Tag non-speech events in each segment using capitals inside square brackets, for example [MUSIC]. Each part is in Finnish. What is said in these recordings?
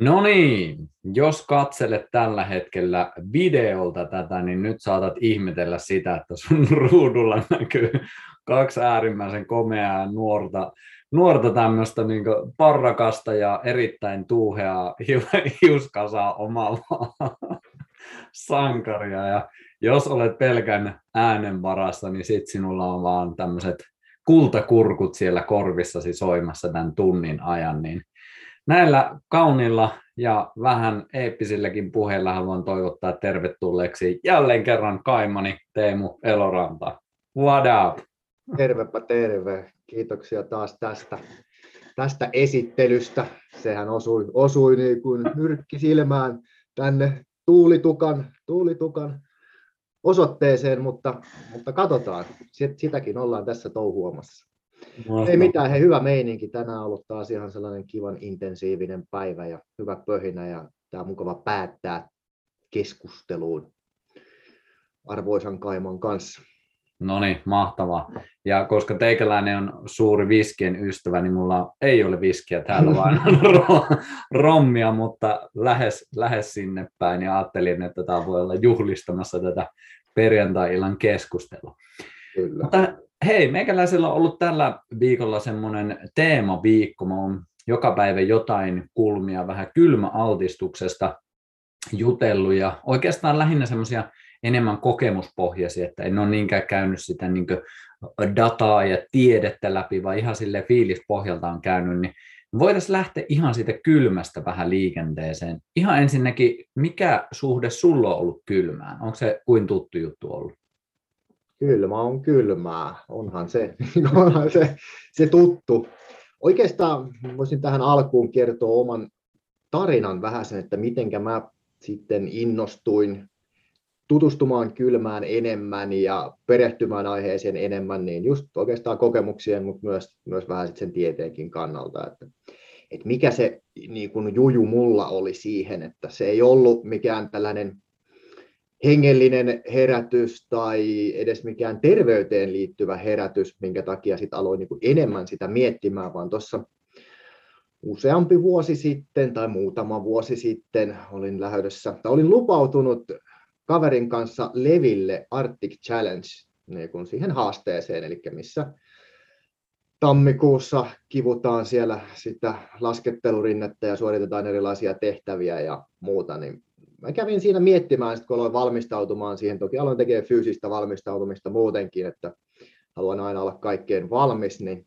No niin, jos katselet tällä hetkellä videolta tätä, niin nyt saatat ihmetellä sitä, että sun [LAUGHS] ruudulla näkyy kaksi äärimmäisen komeaa nuorta, nuorta tämmöistä niin parrakasta ja erittäin tuuheaa [LAUGHS] hiuskasaa omalla [LAUGHS] sankaria. Ja jos olet pelkän äänen varassa, niin sit sinulla on vaan tämmöiset kultakurkut siellä korvissasi soimassa tämän tunnin ajan, niin Näillä kaunilla ja vähän eeppisilläkin puheilla haluan toivottaa tervetulleeksi jälleen kerran kaimani Teemu Eloranta. What up? Tervepä terve. Kiitoksia taas tästä, tästä esittelystä. Sehän osui, osui niin kuin nyrkki silmään tänne tuulitukan, tuulitukan osoitteeseen, mutta, mutta katsotaan. Sitäkin ollaan tässä touhuamassa. Mahtavaa. Ei mitään, he hyvä meininki. Tänään on ollut taas ihan sellainen kivan intensiivinen päivä ja hyvä pöhinä ja tämä on mukava päättää keskusteluun arvoisan Kaiman kanssa. No niin, mahtavaa. Ja koska teikäläinen on suuri viskien ystävä, niin mulla ei ole viskiä täällä, vaan [LAUGHS] rommia, mutta lähes, lähes sinne päin. Ja ajattelin, että tämä voi olla juhlistamassa tätä perjantai-illan keskustelua. Kyllä. Mutta hei, meikäläisellä on ollut tällä viikolla semmoinen teemaviikko. Mä oon joka päivä jotain kulmia vähän kylmäaltistuksesta jutellut ja oikeastaan lähinnä semmoisia enemmän kokemuspohjaisia, että en ole niinkään käynyt sitä niin dataa ja tiedettä läpi, vaan ihan sille fiilispohjalta on käynyt, niin voitaisiin lähteä ihan siitä kylmästä vähän liikenteeseen. Ihan ensinnäkin, mikä suhde sulla on ollut kylmään? Onko se kuin tuttu juttu ollut? Kylmä on kylmää, onhan se, [LAUGHS] onhan se, se tuttu. Oikeastaan voisin tähän alkuun kertoa oman tarinan vähän sen, että miten mä sitten innostuin tutustumaan kylmään enemmän ja perehtymään aiheeseen enemmän, niin just oikeastaan kokemuksien, mutta myös, myös vähän sen tieteenkin kannalta, että, että mikä se niin kuin juju mulla oli siihen, että se ei ollut mikään tällainen hengellinen herätys tai edes mikään terveyteen liittyvä herätys, minkä takia sit aloin niin enemmän sitä miettimään, vaan tuossa useampi vuosi sitten tai muutama vuosi sitten olin lähdössä, tai olin lupautunut kaverin kanssa Leville Arctic Challenge niin kuin siihen haasteeseen, eli missä tammikuussa kivutaan siellä sitä laskettelurinnettä ja suoritetaan erilaisia tehtäviä ja muuta, niin mä kävin siinä miettimään, sit kun aloin valmistautumaan siihen, toki aloin tekemään fyysistä valmistautumista muutenkin, että haluan aina olla kaikkeen valmis, niin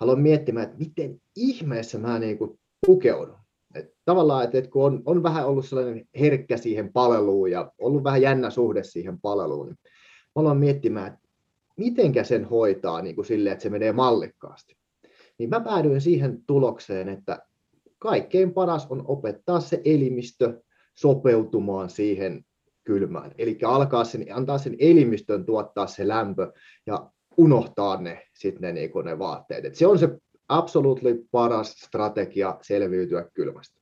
haluan miettimään, että miten ihmeessä mä niin kuin pukeudun. Et tavallaan, että, että kun on, on vähän ollut sellainen herkkä siihen palveluun ja ollut vähän jännä suhde siihen palveluun, niin mä aloin miettimään, että mitenkä sen hoitaa niin kuin silleen, että se menee mallikkaasti. Niin mä päädyin siihen tulokseen, että kaikkein paras on opettaa se elimistö sopeutumaan siihen kylmään. Eli alkaa sen, antaa sen elimistön tuottaa se lämpö ja unohtaa ne, sit ne, niin ne vaatteet. Et se on se absoluutly paras strategia selviytyä kylmästä.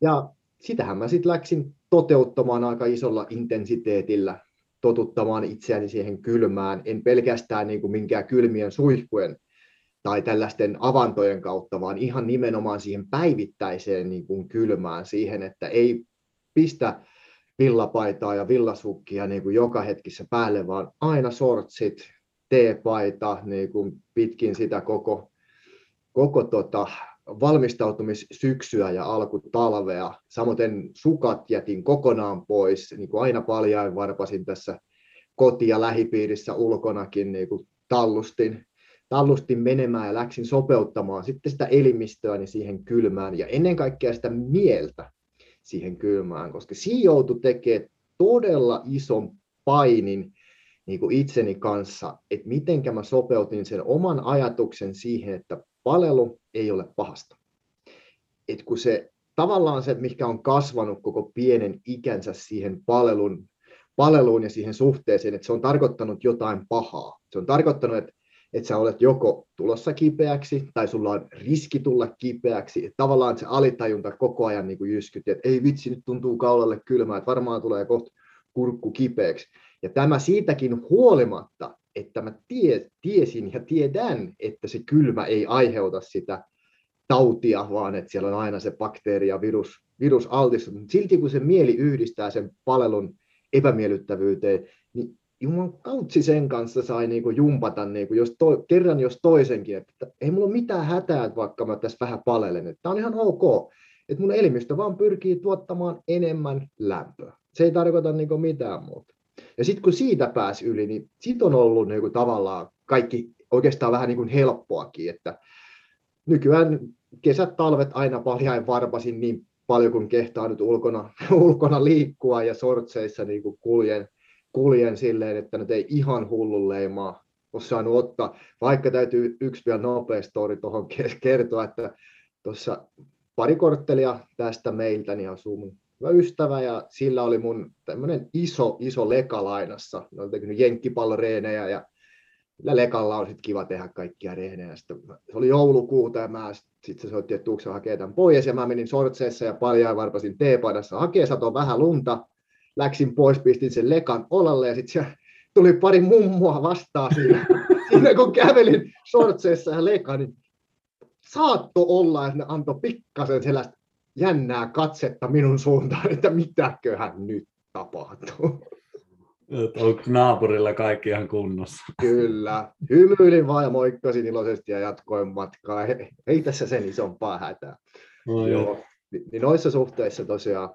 Ja sitähän mä sitten läksin toteuttamaan aika isolla intensiteetillä, totuttamaan itseäni siihen kylmään, en pelkästään niin kuin minkään kylmien suihkujen tai tällaisten avantojen kautta, vaan ihan nimenomaan siihen päivittäiseen niin kuin kylmään, siihen, että ei pistä villapaitaa ja villasukkia niin kuin joka hetkissä päälle, vaan aina sortsit, teepaita niin kuin pitkin sitä koko, koko tota, valmistautumissyksyä ja alkutalvea. Samoin sukat jätin kokonaan pois, niin kuin aina paljain varpasin tässä koti- ja lähipiirissä ulkonakin niin kuin tallustin, tallustin menemään ja läksin sopeuttamaan sitten sitä elimistöäni siihen kylmään ja ennen kaikkea sitä mieltä siihen kylmään, koska siinä joutui tekemään todella ison painin niin kuin itseni kanssa, että miten mä sopeutin sen oman ajatuksen siihen, että palelu ei ole pahasta. Et kun se tavallaan se, mikä on kasvanut koko pienen ikänsä siihen palelun, paleluun ja siihen suhteeseen, että se on tarkoittanut jotain pahaa. Se on tarkoittanut, että että sä olet joko tulossa kipeäksi tai sulla on riski tulla kipeäksi. Että tavallaan se alitajunta koko ajan niin kuin jyskytti, että ei vitsi, nyt tuntuu kaulalle kylmää, että varmaan tulee kohta kurkku kipeäksi. Ja tämä siitäkin huolimatta, että mä tie, tiesin ja tiedän, että se kylmä ei aiheuta sitä tautia, vaan että siellä on aina se bakteeri ja virus, virus altistunut. Silti kun se mieli yhdistää sen palelun epämiellyttävyyteen, niin Juman kautsi sen kanssa sai niinku jumpata niinku jos to, kerran jos toisenkin, että ei mulla ole mitään hätää, vaikka mä tässä vähän palelen. Tämä on ihan ok, että mun elimistö vaan pyrkii tuottamaan enemmän lämpöä. Se ei tarkoita niinku mitään muuta. Ja sitten kun siitä pääsi yli, niin sit on ollut niinku tavallaan kaikki oikeastaan vähän niinku helppoakin, että nykyään kesät, talvet aina paljain varpasin niin paljon kuin kehtaa nyt ulkona, [LAUGHS] ulkona liikkua ja sortseissa niin kuin kuljen, kuljen silleen, että nyt ei ihan hullun leimaa ole saanut ottaa. Vaikka täytyy yksi vielä nopea story tuohon kertoa, että tuossa pari korttelia tästä meiltä niin asuu mun hyvä ystävä ja sillä oli mun tämmöinen iso, iso leka lainassa. Ne oli tehnyt jenkkipalloreenejä ja sillä lekalla on sitten kiva tehdä kaikkia reenejä. Se oli joulukuuta ja mä sitten se soitti, että tuukse hakee tämän pois ja mä menin sortseessa ja paljaan varpasin teepaidassa hakee sato vähän lunta. Läksin pois, pistin sen lekan olalle ja sitten tuli pari mummua vastaan siinä, siinä kun kävelin sortseessa ja lekan, niin saatto olla, että ne antoi pikkasen sellaista jännää katsetta minun suuntaan, että mitäköhän nyt tapahtuu. Onko naapurilla kaikki ihan kunnossa? Kyllä. Hymyilin vaan ja moikkasin iloisesti ja jatkoin matkaa. Ei, ei tässä sen isompaa hätää. No, Joo. Niin noissa suhteissa tosiaan,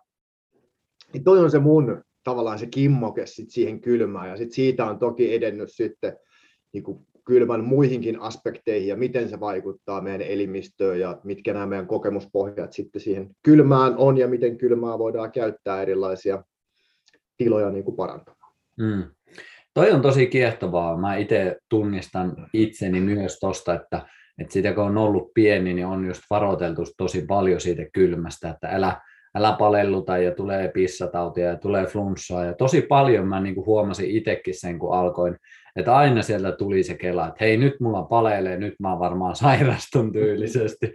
niin toi on se mun tavallaan se kimmoke sit siihen kylmään ja sit siitä on toki edennyt sitten niin kuin kylmän muihinkin aspekteihin ja miten se vaikuttaa meidän elimistöön ja mitkä nämä meidän kokemuspohjat sitten siihen kylmään on ja miten kylmää voidaan käyttää erilaisia tiloja niin kuin parantamaan. Mm. Toi on tosi kiehtovaa. Mä itse tunnistan itseni myös tosta, että, että sitä kun on ollut pieni, niin on just varoiteltu tosi paljon siitä kylmästä, että älä, älä palelluta ja tulee pissatautia ja tulee flunssaa. Ja tosi paljon mä niin kuin huomasin itsekin sen, kun alkoin, että aina sieltä tuli se kela, että hei nyt mulla palelee, nyt mä varmaan [LAUGHS] sairastun tyylisesti.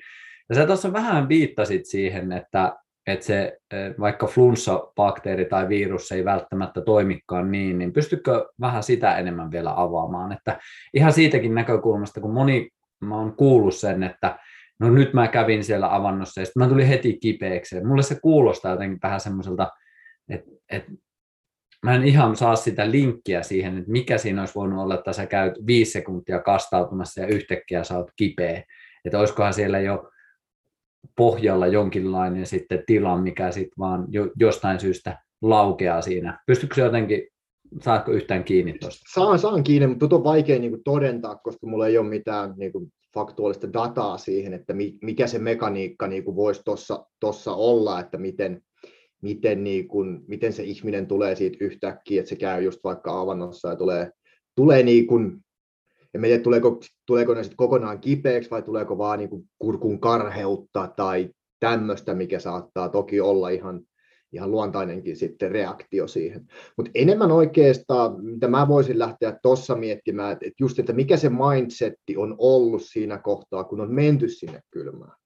Ja sä tuossa vähän viittasit siihen, että, että se vaikka flunssabakteeri tai virus ei välttämättä toimikaan niin, niin pystykö vähän sitä enemmän vielä avaamaan? Että ihan siitäkin näkökulmasta, kun moni, mä oon kuullut sen, että no nyt mä kävin siellä avannossa ja sitten mä tulin heti kipeäksi. Mulle se kuulostaa jotenkin vähän semmoiselta, että, että mä en ihan saa sitä linkkiä siihen, että mikä siinä olisi voinut olla, että sä käyt viisi sekuntia kastautumassa ja yhtäkkiä sä oot kipeä. Että olisikohan siellä jo pohjalla jonkinlainen sitten tila, mikä sitten vaan jo, jostain syystä laukeaa siinä. Pystytkö se jotenkin, saatko yhtään kiinni tuosta? Saan, saan kiinni, mutta on vaikea niin kuin todentaa, koska mulla ei ole mitään niin kuin faktuaalista dataa siihen, että mikä se mekaniikka niin kuin voisi tuossa olla, että miten, miten, niin kuin, miten se ihminen tulee siitä yhtäkkiä, että se käy just vaikka avannossa ja tulee, tulee niin kuin en tiedä, tuleeko, tuleeko ne sitten kokonaan kipeäksi vai tuleeko vaan niin kuin kurkun karheutta tai tämmöistä, mikä saattaa toki olla ihan, ihan luontainenkin sitten reaktio siihen. Mutta enemmän oikeastaan, mitä mä voisin lähteä tuossa miettimään, että just, että mikä se mindsetti on ollut siinä kohtaa, kun on menty sinne kylmään.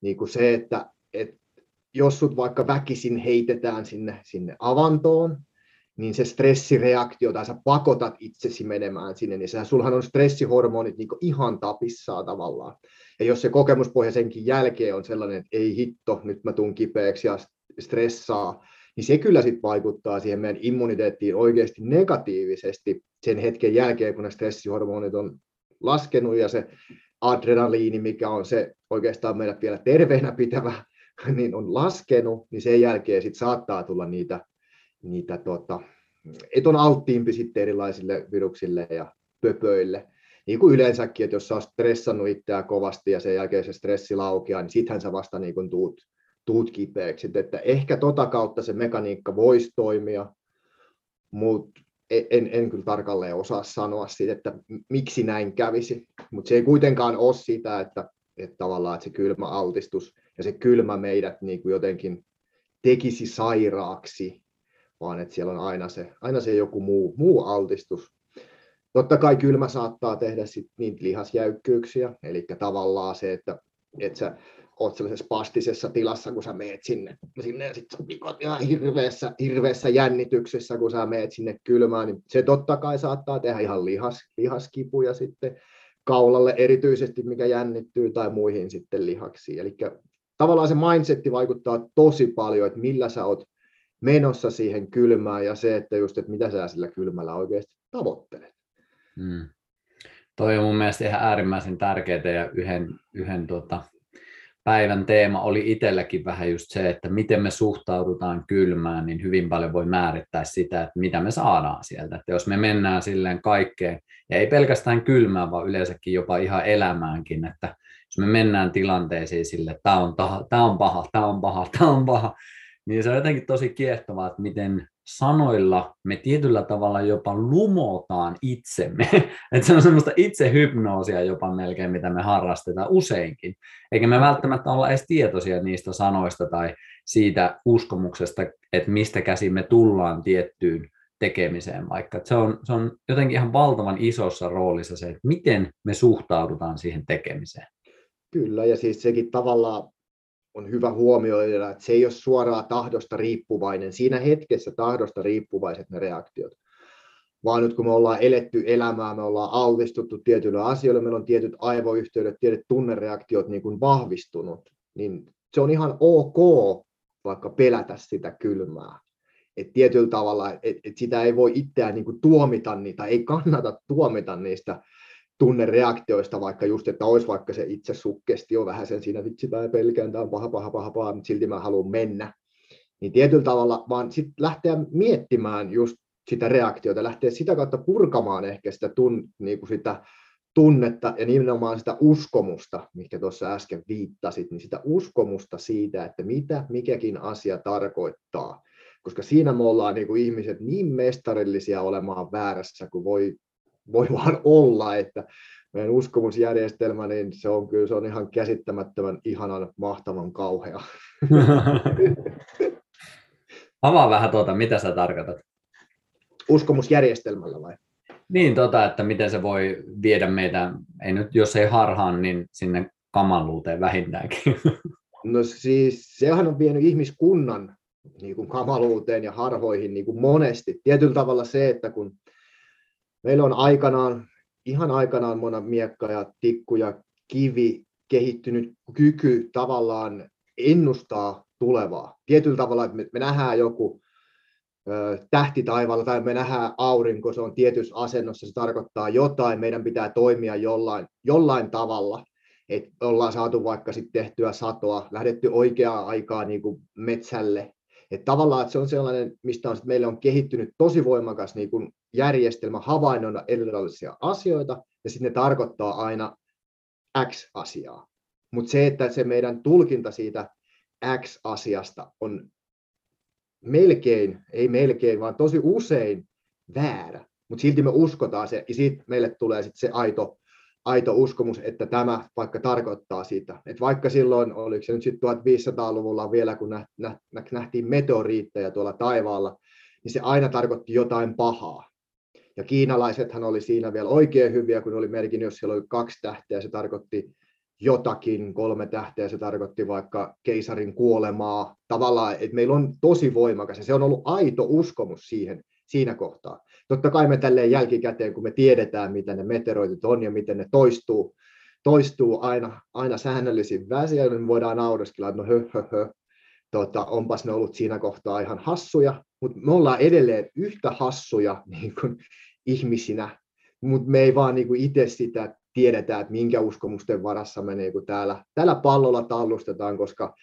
Niin kuin se, että, että jos sut vaikka väkisin heitetään sinne, sinne avantoon, niin se stressireaktio, tai sä pakotat itsesi menemään sinne, niin sehän, sulhan on stressihormonit niin ihan tapissaa tavallaan. Ja jos se kokemuspohja senkin jälkeen on sellainen, että ei hitto, nyt mä tuun kipeäksi ja stressaa, niin se kyllä sitten vaikuttaa siihen meidän immuniteettiin oikeasti negatiivisesti sen hetken jälkeen, kun ne stressihormonit on laskenut ja se adrenaliini, mikä on se oikeastaan meidät vielä terveenä pitävä, [LAUGHS] niin on laskenut, niin sen jälkeen sitten saattaa tulla niitä niitä tota, et on alttiimpi sitten erilaisille viruksille ja pöpöille. Niin kuin yleensäkin, että jos sä oot stressannut itseä kovasti ja sen jälkeen se stressi laukeaa, niin sittenhän sä vasta niin kuin tuut, tuut kipeäksi. Että ehkä tota kautta se mekaniikka voisi toimia, mutta en, en kyllä tarkalleen osaa sanoa siitä, että miksi näin kävisi. Mutta se ei kuitenkaan ole sitä, että, että tavallaan että se kylmä altistus ja se kylmä meidät niin kuin jotenkin tekisi sairaaksi vaan että siellä on aina se, aina se joku muu, muu altistus. Totta kai kylmä saattaa tehdä sit niitä lihasjäykkyyksiä, eli tavallaan se, että, että sä oot sellaisessa pastisessa tilassa, kun sä meet sinne, sinne sit sä pikot ihan hirveässä, hirveässä jännityksessä, kun sä meet sinne kylmään, niin se totta kai saattaa tehdä ihan lihas, lihaskipuja sitten kaulalle erityisesti, mikä jännittyy, tai muihin sitten lihaksiin. Eli tavallaan se mindsetti vaikuttaa tosi paljon, että millä sä oot menossa siihen kylmään ja se, että just, että mitä sä sillä kylmällä oikeasti tavoittelet. Hmm. Toi on mun mielestä ihan äärimmäisen tärkeää ja yhden, yhden tota, päivän teema oli itselläkin vähän just se, että miten me suhtaudutaan kylmään, niin hyvin paljon voi määrittää sitä, että mitä me saadaan sieltä. Että jos me mennään silleen kaikkeen, ja ei pelkästään kylmään, vaan yleensäkin jopa ihan elämäänkin, että jos me mennään tilanteisiin sille, että tämä on, on paha, tämä on paha, tämä on paha, niin se on jotenkin tosi kiehtovaa, että miten sanoilla me tietyllä tavalla jopa lumotaan itsemme. [LAUGHS] että se on semmoista itsehypnoosia jopa melkein, mitä me harrastetaan useinkin. Eikä me välttämättä olla edes tietoisia niistä sanoista tai siitä uskomuksesta, että mistä käsin me tullaan tiettyyn tekemiseen vaikka. se, on, se on jotenkin ihan valtavan isossa roolissa se, että miten me suhtaudutaan siihen tekemiseen. Kyllä, ja siis sekin tavallaan on hyvä huomioida, että se ei ole suoraan tahdosta riippuvainen, siinä hetkessä tahdosta riippuvaiset ne reaktiot. Vaan nyt kun me ollaan eletty elämää, me ollaan altistuttu tietyille asioille, meillä on tietyt aivoyhteydet, tietyt tunnereaktiot niin kuin vahvistunut, niin se on ihan ok vaikka pelätä sitä kylmää. Et tietyllä tavalla, että et sitä ei voi itseään niin kuin tuomita niitä, ei kannata tuomita niistä tunnereaktioista, vaikka just, että olisi vaikka se itse sukkestio vähän sen siinä, vitsi mä pelkään, tämä on paha, paha, paha, paha, mutta silti mä haluan mennä. Niin tietyllä tavalla vaan sitten lähteä miettimään just sitä reaktiota, lähteä sitä kautta purkamaan ehkä sitä, tun, niin kuin sitä tunnetta ja nimenomaan sitä uskomusta, mikä tuossa äsken viittasit, niin sitä uskomusta siitä, että mitä mikäkin asia tarkoittaa. Koska siinä me ollaan niin kuin ihmiset niin mestarillisia olemaan väärässä kuin voi voi vaan olla, että meidän uskomusjärjestelmä, niin se on kyllä se on ihan käsittämättömän, ihanan, mahtavan kauhea. [LAUGHS] Avaa vähän tuota, mitä sä tarkoitat? Uskomusjärjestelmällä vai? Niin, tota, että miten se voi viedä meitä, ei nyt jos ei harhaan, niin sinne kamaluuteen vähintäänkin. [LAUGHS] No siis sehän on vienyt ihmiskunnan niin kuin kamaluuteen ja harhoihin niin kuin monesti. Tietyllä tavalla se, että kun meillä on aikanaan, ihan aikanaan mona miekka ja tikku ja kivi kehittynyt kyky tavallaan ennustaa tulevaa. Tietyllä tavalla, että me, nähdään joku tähti taivaalla tai me nähdään aurinko, se on tietyssä asennossa, se tarkoittaa jotain, meidän pitää toimia jollain, jollain tavalla, että ollaan saatu vaikka sitten tehtyä satoa, lähdetty oikeaa aikaa niin kuin metsälle, että tavallaan että se on sellainen, mistä on, meille on kehittynyt tosi voimakas niin kuin järjestelmä havainnoida erilaisia asioita, ja sitten ne tarkoittaa aina X-asiaa. Mutta se, että se meidän tulkinta siitä X-asiasta on melkein, ei melkein, vaan tosi usein väärä, mutta silti me uskotaan se, ja siitä meille tulee sitten se aito aito uskomus, että tämä vaikka tarkoittaa sitä. Että vaikka silloin, oliko se nyt sitten 1500-luvulla vielä, kun nähtiin meteoriitteja tuolla taivaalla, niin se aina tarkoitti jotain pahaa. Ja kiinalaisethan oli siinä vielä oikein hyviä, kun oli merkin, jos siellä oli kaksi tähteä, se tarkoitti jotakin, kolme tähteä, se tarkoitti vaikka keisarin kuolemaa. Tavallaan, että meillä on tosi voimakas, ja se on ollut aito uskomus siihen, siinä kohtaa. Totta kai me tälleen jälkikäteen, kun me tiedetään, mitä ne meteoroitit on ja miten ne toistuu, toistuu aina, aina säännöllisin väsiä, niin me voidaan naureskella, että no hö, hö, hö. Tota, onpas ne ollut siinä kohtaa ihan hassuja, mutta me ollaan edelleen yhtä hassuja [LAUGHS] niin kuin ihmisinä, mutta me ei vaan niin kuin itse sitä tiedetä, että minkä uskomusten varassa me niin kuin täällä, täällä pallolla tallustetaan, koska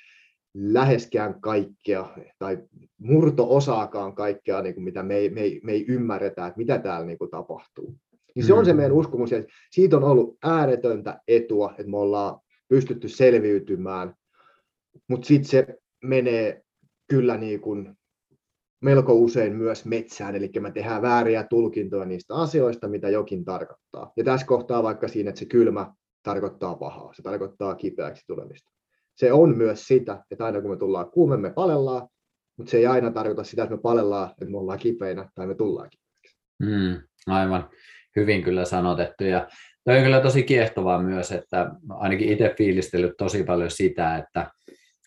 läheskään kaikkea tai murto-osaakaan kaikkea, niin kuin mitä me ei, me, ei, me ei ymmärretä, että mitä täällä niin kuin tapahtuu. Niin se on se mm. meidän uskomus, ja siitä on ollut ääretöntä etua, että me ollaan pystytty selviytymään, mutta sitten se menee kyllä niin kuin melko usein myös metsään, eli me tehdään vääriä tulkintoja niistä asioista, mitä jokin tarkoittaa. Ja tässä kohtaa vaikka siinä, että se kylmä tarkoittaa pahaa, se tarkoittaa kipeäksi tulemista se on myös sitä, että aina kun me tullaan kuume, me palellaan, mutta se ei aina tarkoita sitä, että me palellaan, että me ollaan kipeinä tai me tullaan kipeäksi. Mm, aivan, hyvin kyllä sanotettu. Ja toi on kyllä tosi kiehtovaa myös, että ainakin itse fiilistellyt tosi paljon sitä, että,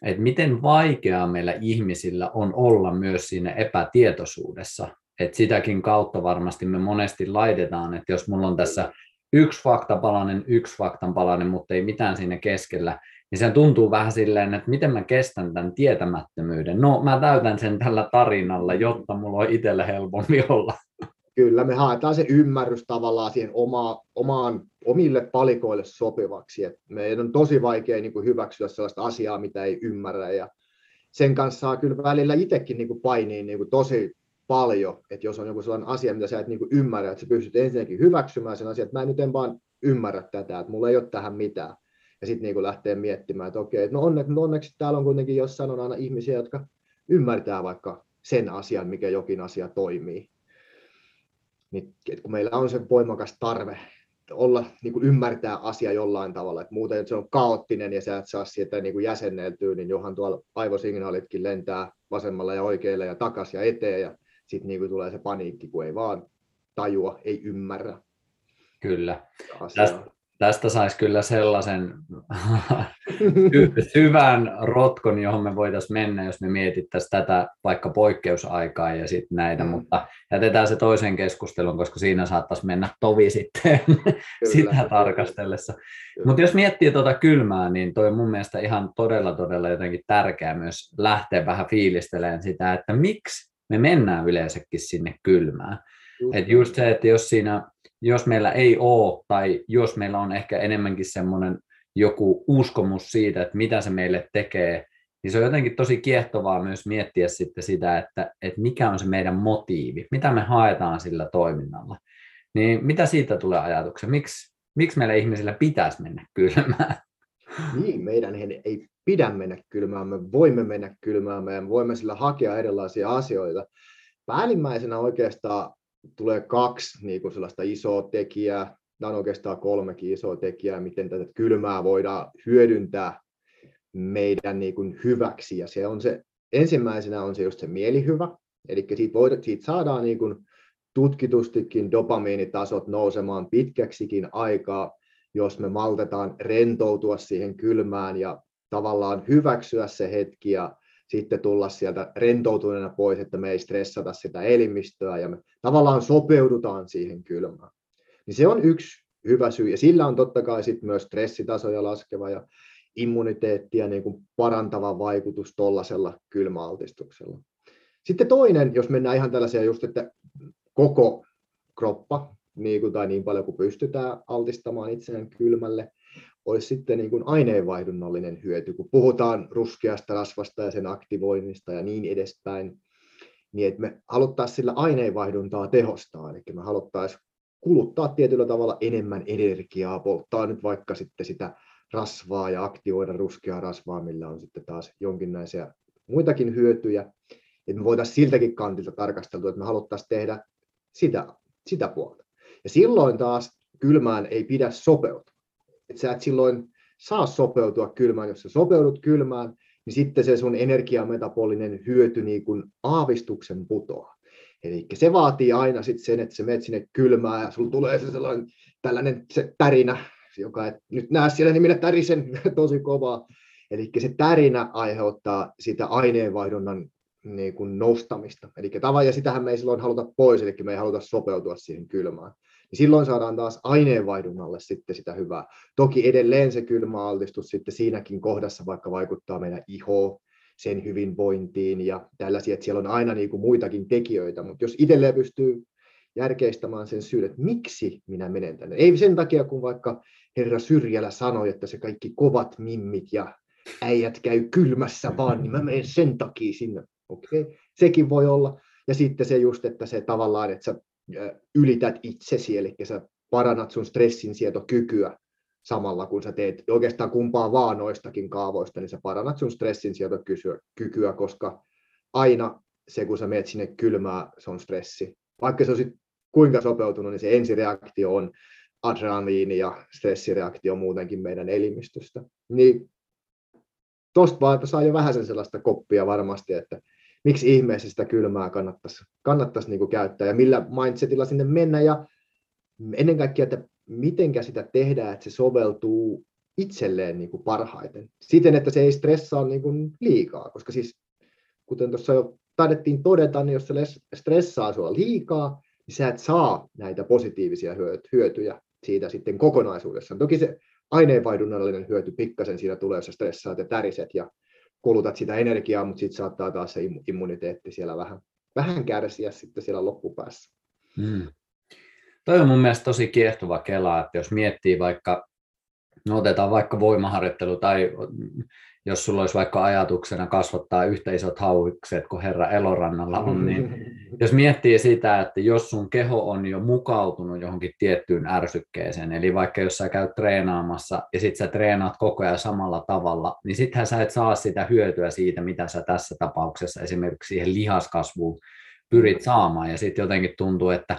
että miten vaikeaa meillä ihmisillä on olla myös siinä epätietoisuudessa. Että sitäkin kautta varmasti me monesti laitetaan, että jos mulla on tässä yksi faktapalanen, yksi faktan palanen, mutta ei mitään siinä keskellä, niin se tuntuu vähän silleen, että miten mä kestän tämän tietämättömyyden. No, mä täytän sen tällä tarinalla, jotta mulla on itselle helpompi [LAUGHS] olla. Kyllä, me haetaan se ymmärrys tavallaan siihen oma, omaan, omille palikoille sopivaksi. Et meidän on tosi vaikea niin kuin hyväksyä sellaista asiaa, mitä ei ymmärrä. Ja sen kanssa saa kyllä välillä itsekin niin kuin painii niin tosi paljon, että jos on joku sellainen asia, mitä sä et niin kuin ymmärrä, että sä pystyt ensinnäkin hyväksymään sen asian, että mä en nyt en vaan ymmärrä tätä, että mulla ei ole tähän mitään. Ja sitten niin lähtee miettimään, että okei, no onneksi, no onneksi täällä on kuitenkin jossain on aina ihmisiä, jotka ymmärtää vaikka sen asian, mikä jokin asia toimii. Niin, kun meillä on se voimakas tarve olla, niin kuin ymmärtää asia jollain tavalla, että muuten se on kaoottinen ja sä et saa sieltä niin kuin jäsenneltyä, niin johan tuolla aivosignaalitkin lentää vasemmalla ja oikealle ja takas ja eteen ja sitten niin tulee se paniikki, kun ei vaan tajua, ei ymmärrä. Kyllä. Tästä, tästä saisi kyllä sellaisen [LAUGHS] syvän rotkon, johon me voitaisiin mennä, jos me mietittäisiin tätä vaikka poikkeusaikaa ja sitten näitä, mm. mutta jätetään se toisen keskustelun, koska siinä saattaisi mennä tovi sitten [LAUGHS] kyllä, sitä kyllä. tarkastellessa. Mutta jos miettii tuota kylmää, niin toi on mun mielestä ihan todella, todella jotenkin tärkeää myös lähteä vähän fiilistelemään sitä, että miksi me mennään yleensäkin sinne kylmään. Just, Et just se, että jos, siinä, jos meillä ei ole, tai jos meillä on ehkä enemmänkin semmoinen joku uskomus siitä, että mitä se meille tekee, niin se on jotenkin tosi kiehtovaa myös miettiä sitten sitä, että, että mikä on se meidän motiivi, mitä me haetaan sillä toiminnalla. Niin mitä siitä tulee ajatuksia? Miksi, miksi meillä ihmisillä pitäisi mennä kylmään? Niin, meidän ei pidä mennä kylmään, me voimme mennä kylmään, me voimme sillä hakea erilaisia asioita. Päällimmäisenä oikeastaan tulee kaksi niin kuin sellaista isoa tekijää, nämä on oikeastaan kolmekin isoa tekijää, miten tätä kylmää voidaan hyödyntää meidän niin kuin hyväksi. Ja se on se, ensimmäisenä on se just se mielihyvä, eli siitä, voida, siitä saadaan niin kuin tutkitustikin dopamiinitasot nousemaan pitkäksikin aikaa, jos me maltetaan rentoutua siihen kylmään ja tavallaan hyväksyä se hetki ja sitten tulla sieltä rentoutuneena pois, että me ei stressata sitä elimistöä ja me tavallaan sopeudutaan siihen kylmään. Niin se on yksi hyvä syy ja sillä on totta kai sitten myös stressitasoja laskeva ja immuniteettia niin kuin parantava vaikutus tuollaisella kylmäaltistuksella. Sitten toinen, jos mennään ihan tällaisia just, että koko kroppa niin kuin, tai niin paljon kuin pystytään altistamaan itseään kylmälle, olisi sitten niin kuin aineenvaihdunnallinen hyöty, kun puhutaan ruskeasta rasvasta ja sen aktivoinnista ja niin edespäin, niin että me haluttaisiin sillä aineenvaihduntaa tehostaa, eli me haluttaisiin kuluttaa tietyllä tavalla enemmän energiaa, polttaa nyt vaikka sitten sitä rasvaa ja aktivoida ruskeaa rasvaa, millä on sitten taas jonkinlaisia muitakin hyötyjä. Että me voitaisiin siltäkin kantilta tarkastella, että me haluttaisiin tehdä sitä, sitä puolta. Ja silloin taas kylmään ei pidä sopeutua että sä et silloin saa sopeutua kylmään. Jos sä sopeudut kylmään, niin sitten se sun energiametabolinen hyöty niin kuin aavistuksen putoaa. Eli se vaatii aina sit sen, että sä menet sinne kylmään ja sulla tulee se sellainen tällainen se tärinä, joka et nyt näe siellä nimellä tärisen [LAUGHS] tosi kovaa. Eli se tärinä aiheuttaa sitä aineenvaihdunnan niin kuin nostamista. Eli tavan, ja sitähän me ei silloin haluta pois, eli me ei haluta sopeutua siihen kylmään niin silloin saadaan taas aineenvaihdunnalle sitten sitä hyvää. Toki edelleen se kylmä altistus sitten siinäkin kohdassa vaikka vaikuttaa meidän ihoon, sen hyvinvointiin ja tällaisia, että siellä on aina niin kuin muitakin tekijöitä, mutta jos itselleen pystyy järkeistämään sen syyn, että miksi minä menen tänne. Ei sen takia, kun vaikka herra Syrjälä sanoi, että se kaikki kovat mimmit ja äijät käy kylmässä vaan, niin mä menen sen takia sinne. Okei, okay. sekin voi olla. Ja sitten se just, että se tavallaan, että sä ylität itsesi, eli sä parannat sun stressin sietokykyä samalla, kun sä teet oikeastaan kumpaa vaan noistakin kaavoista, niin sä parannat sun stressin sietokykyä, koska aina se, kun sä meet sinne kylmää, se on stressi. Vaikka se on kuinka sopeutunut, niin se ensireaktio on adrenaliini ja stressireaktio muutenkin meidän elimistöstä. Niin tosta vaan saa jo vähän sen sellaista koppia varmasti, että miksi ihmeessä sitä kylmää kannattaisi, kannattaisi niin kuin käyttää ja millä mindsetilla sinne mennä ja ennen kaikkea, että miten sitä tehdään, että se soveltuu itselleen niin kuin parhaiten. Siten, että se ei stressaa niin kuin liikaa, koska siis kuten tuossa jo taidettiin todeta, niin jos se stressaa sua liikaa, niin sä et saa näitä positiivisia hyötyjä siitä sitten kokonaisuudessaan. Toki se aineenvaihdunnallinen hyöty pikkasen siinä tulee, jos stressaat ja täriset ja kulutat sitä energiaa, mutta sitten saattaa taas se immuniteetti siellä vähän, vähän kärsiä sitten siellä loppupäässä. Hmm. Toi on mun mielestä tosi kiehtova kela, että jos miettii vaikka, no otetaan vaikka voimaharjoittelu tai jos sulla olisi vaikka ajatuksena kasvattaa yhtä isot hauikset kuin herra Elorannalla on, niin [LAUGHS] jos miettii sitä, että jos sun keho on jo mukautunut johonkin tiettyyn ärsykkeeseen, eli vaikka jos sä käyt treenaamassa ja sit sä treenaat koko ajan samalla tavalla, niin sittenhän sä et saa sitä hyötyä siitä, mitä sä tässä tapauksessa esimerkiksi siihen lihaskasvuun pyrit saamaan, ja sitten jotenkin tuntuu, että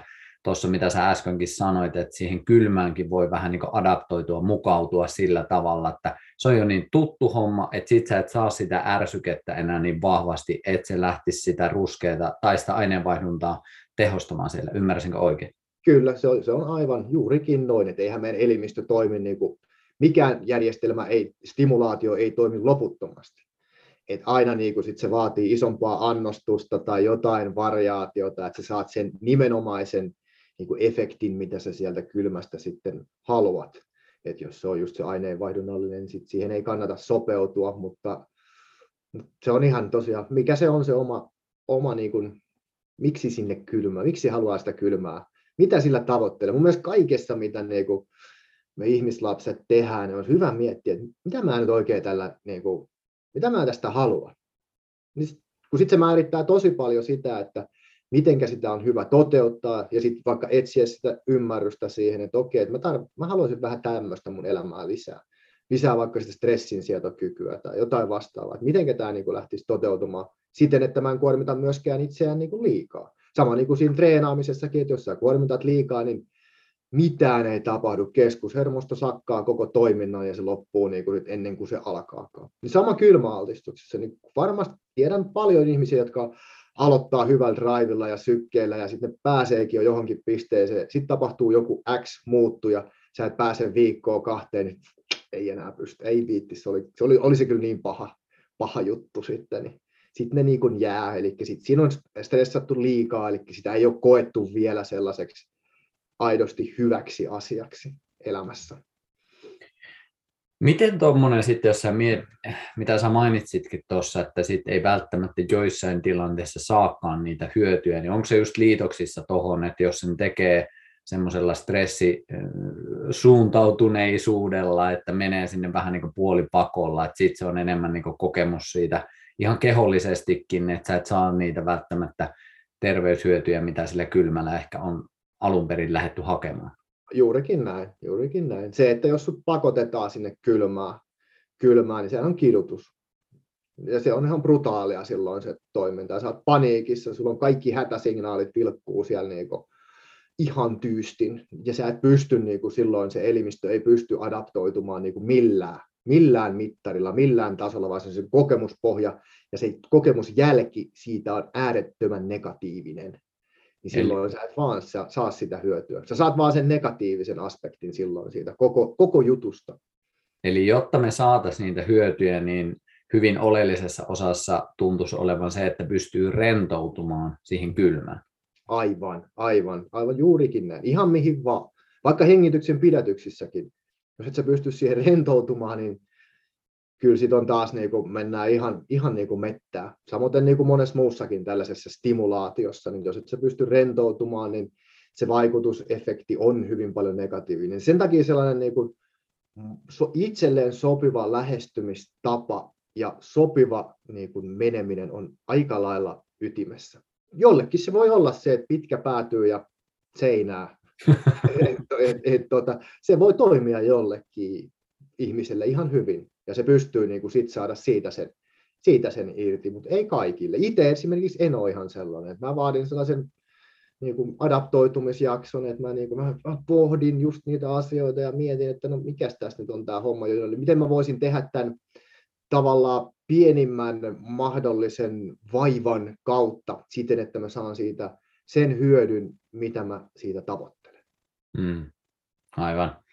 tuossa mitä sä äskenkin sanoit, että siihen kylmäänkin voi vähän niin adaptoitua, mukautua sillä tavalla, että se on jo niin tuttu homma, että sit sä et saa sitä ärsykettä enää niin vahvasti, että se lähtisi sitä ruskeata tai sitä aineenvaihduntaa tehostamaan siellä. Ymmärsinkö oikein? Kyllä, se on, se on aivan juurikin noin, että eihän meidän elimistö toimi niin kuin, mikään järjestelmä, ei, stimulaatio ei toimi loputtomasti. Et aina niin kuin sit se vaatii isompaa annostusta tai jotain variaatiota, että sä saat sen nimenomaisen niin kuin efektin, mitä sä sieltä kylmästä sitten haluat. Et jos se on just se aineenvaihdunnallinen, niin sit siihen ei kannata sopeutua, mutta, se on ihan tosiaan, mikä se on se oma, oma niin kuin, miksi sinne kylmää, miksi haluaa sitä kylmää, mitä sillä tavoittelee. Mun mielestä kaikessa, mitä niin kuin me ihmislapset tehdään, niin on hyvä miettiä, että mitä mä nyt oikein tällä, niin kuin, mitä mä tästä haluan. Niin, kun sitten se määrittää tosi paljon sitä, että miten sitä on hyvä toteuttaa ja sitten vaikka etsiä sitä ymmärrystä siihen, että okei, että mä, tar- mä haluaisin vähän tämmöistä mun elämää lisää. Lisää vaikka sitä stressin sietokykyä tai jotain vastaavaa. Että miten tämä niin lähtisi toteutumaan siten, että mä en kuormita myöskään itseään niin kuin liikaa. Sama niin kuin siinä treenaamisessakin, että jos sä kuormitat liikaa, niin mitään ei tapahdu. Keskushermosto sakkaa koko toiminnan ja se loppuu niin kuin ennen kuin se alkaakaan. Niin sama kylmäaltistuksessa. Niin varmasti tiedän paljon ihmisiä, jotka aloittaa hyvällä drivilla ja sykkeellä ja sitten pääseekin jo johonkin pisteeseen. Sitten tapahtuu joku X muuttu ja sä et pääse viikkoon kahteen, niin ei enää pysty, ei viitti, se oli, se oli, oli se kyllä niin paha, paha juttu sitten. Niin sitten ne niin kuin jää, eli sit siinä on stressattu liikaa, eli sitä ei ole koettu vielä sellaiseksi aidosti hyväksi asiaksi elämässä. Miten tuommoinen sitten, jos sä miet, mitä sä mainitsitkin tuossa, että sit ei välttämättä joissain tilanteissa saakaan niitä hyötyjä, niin onko se just liitoksissa tuohon, että jos sen tekee semmoisella stressisuuntautuneisuudella, että menee sinne vähän niin kuin puolipakolla, että sitten se on enemmän niin kuin kokemus siitä ihan kehollisestikin, että sä et saa niitä välttämättä terveyshyötyjä, mitä sillä kylmällä ehkä on alun perin lähetty hakemaan. Juurikin näin, juurikin näin. Se, että jos sut pakotetaan sinne kylmään, kylmään niin se on kidutus. Ja se on ihan brutaalia silloin se toiminta. Sä oot paniikissa, sulla on kaikki hätäsignaalit vilkkuu siellä niinku ihan tyystin. Ja sä et pysty niinku silloin, se elimistö ei pysty adaptoitumaan niinku millään, millään mittarilla, millään tasolla, vaan se kokemuspohja ja se kokemusjälki siitä on äärettömän negatiivinen niin silloin sä et vaan saa, saa sitä hyötyä. Sä saat vaan sen negatiivisen aspektin silloin siitä koko, koko jutusta. Eli jotta me saataisiin niitä hyötyjä, niin hyvin oleellisessa osassa tuntuisi olevan se, että pystyy rentoutumaan siihen kylmään. Aivan, aivan, aivan juurikin näin. Ihan mihin vaan. Vaikka hengityksen pidätyksissäkin. Jos et sä pysty siihen rentoutumaan, niin kyllä sit on taas niin kuin, mennään ihan, ihan niin kuin mettää. Samoin niin kuin monessa muussakin tällaisessa stimulaatiossa, niin jos et sä pysty rentoutumaan, niin se vaikutusefekti on hyvin paljon negatiivinen. Sen takia sellainen niin kuin, itselleen sopiva lähestymistapa ja sopiva niin kuin meneminen on aika lailla ytimessä. Jollekin se voi olla se, että pitkä päätyy ja seinää. [LAUGHS] et, et, et, tota, se voi toimia jollekin ihmiselle ihan hyvin ja se pystyy niin kuin sit saada siitä sen, siitä sen irti, mutta ei kaikille. Itse esimerkiksi en ole ihan sellainen, että mä vaadin sellaisen niin kuin adaptoitumisjakson, että mä, niin kuin, mä pohdin just niitä asioita ja mietin, että no mikä tässä nyt on tämä homma, miten mä voisin tehdä tämän tavallaan pienimmän mahdollisen vaivan kautta siten, että mä saan siitä sen hyödyn, mitä mä siitä tavoittelen. Mm, aivan.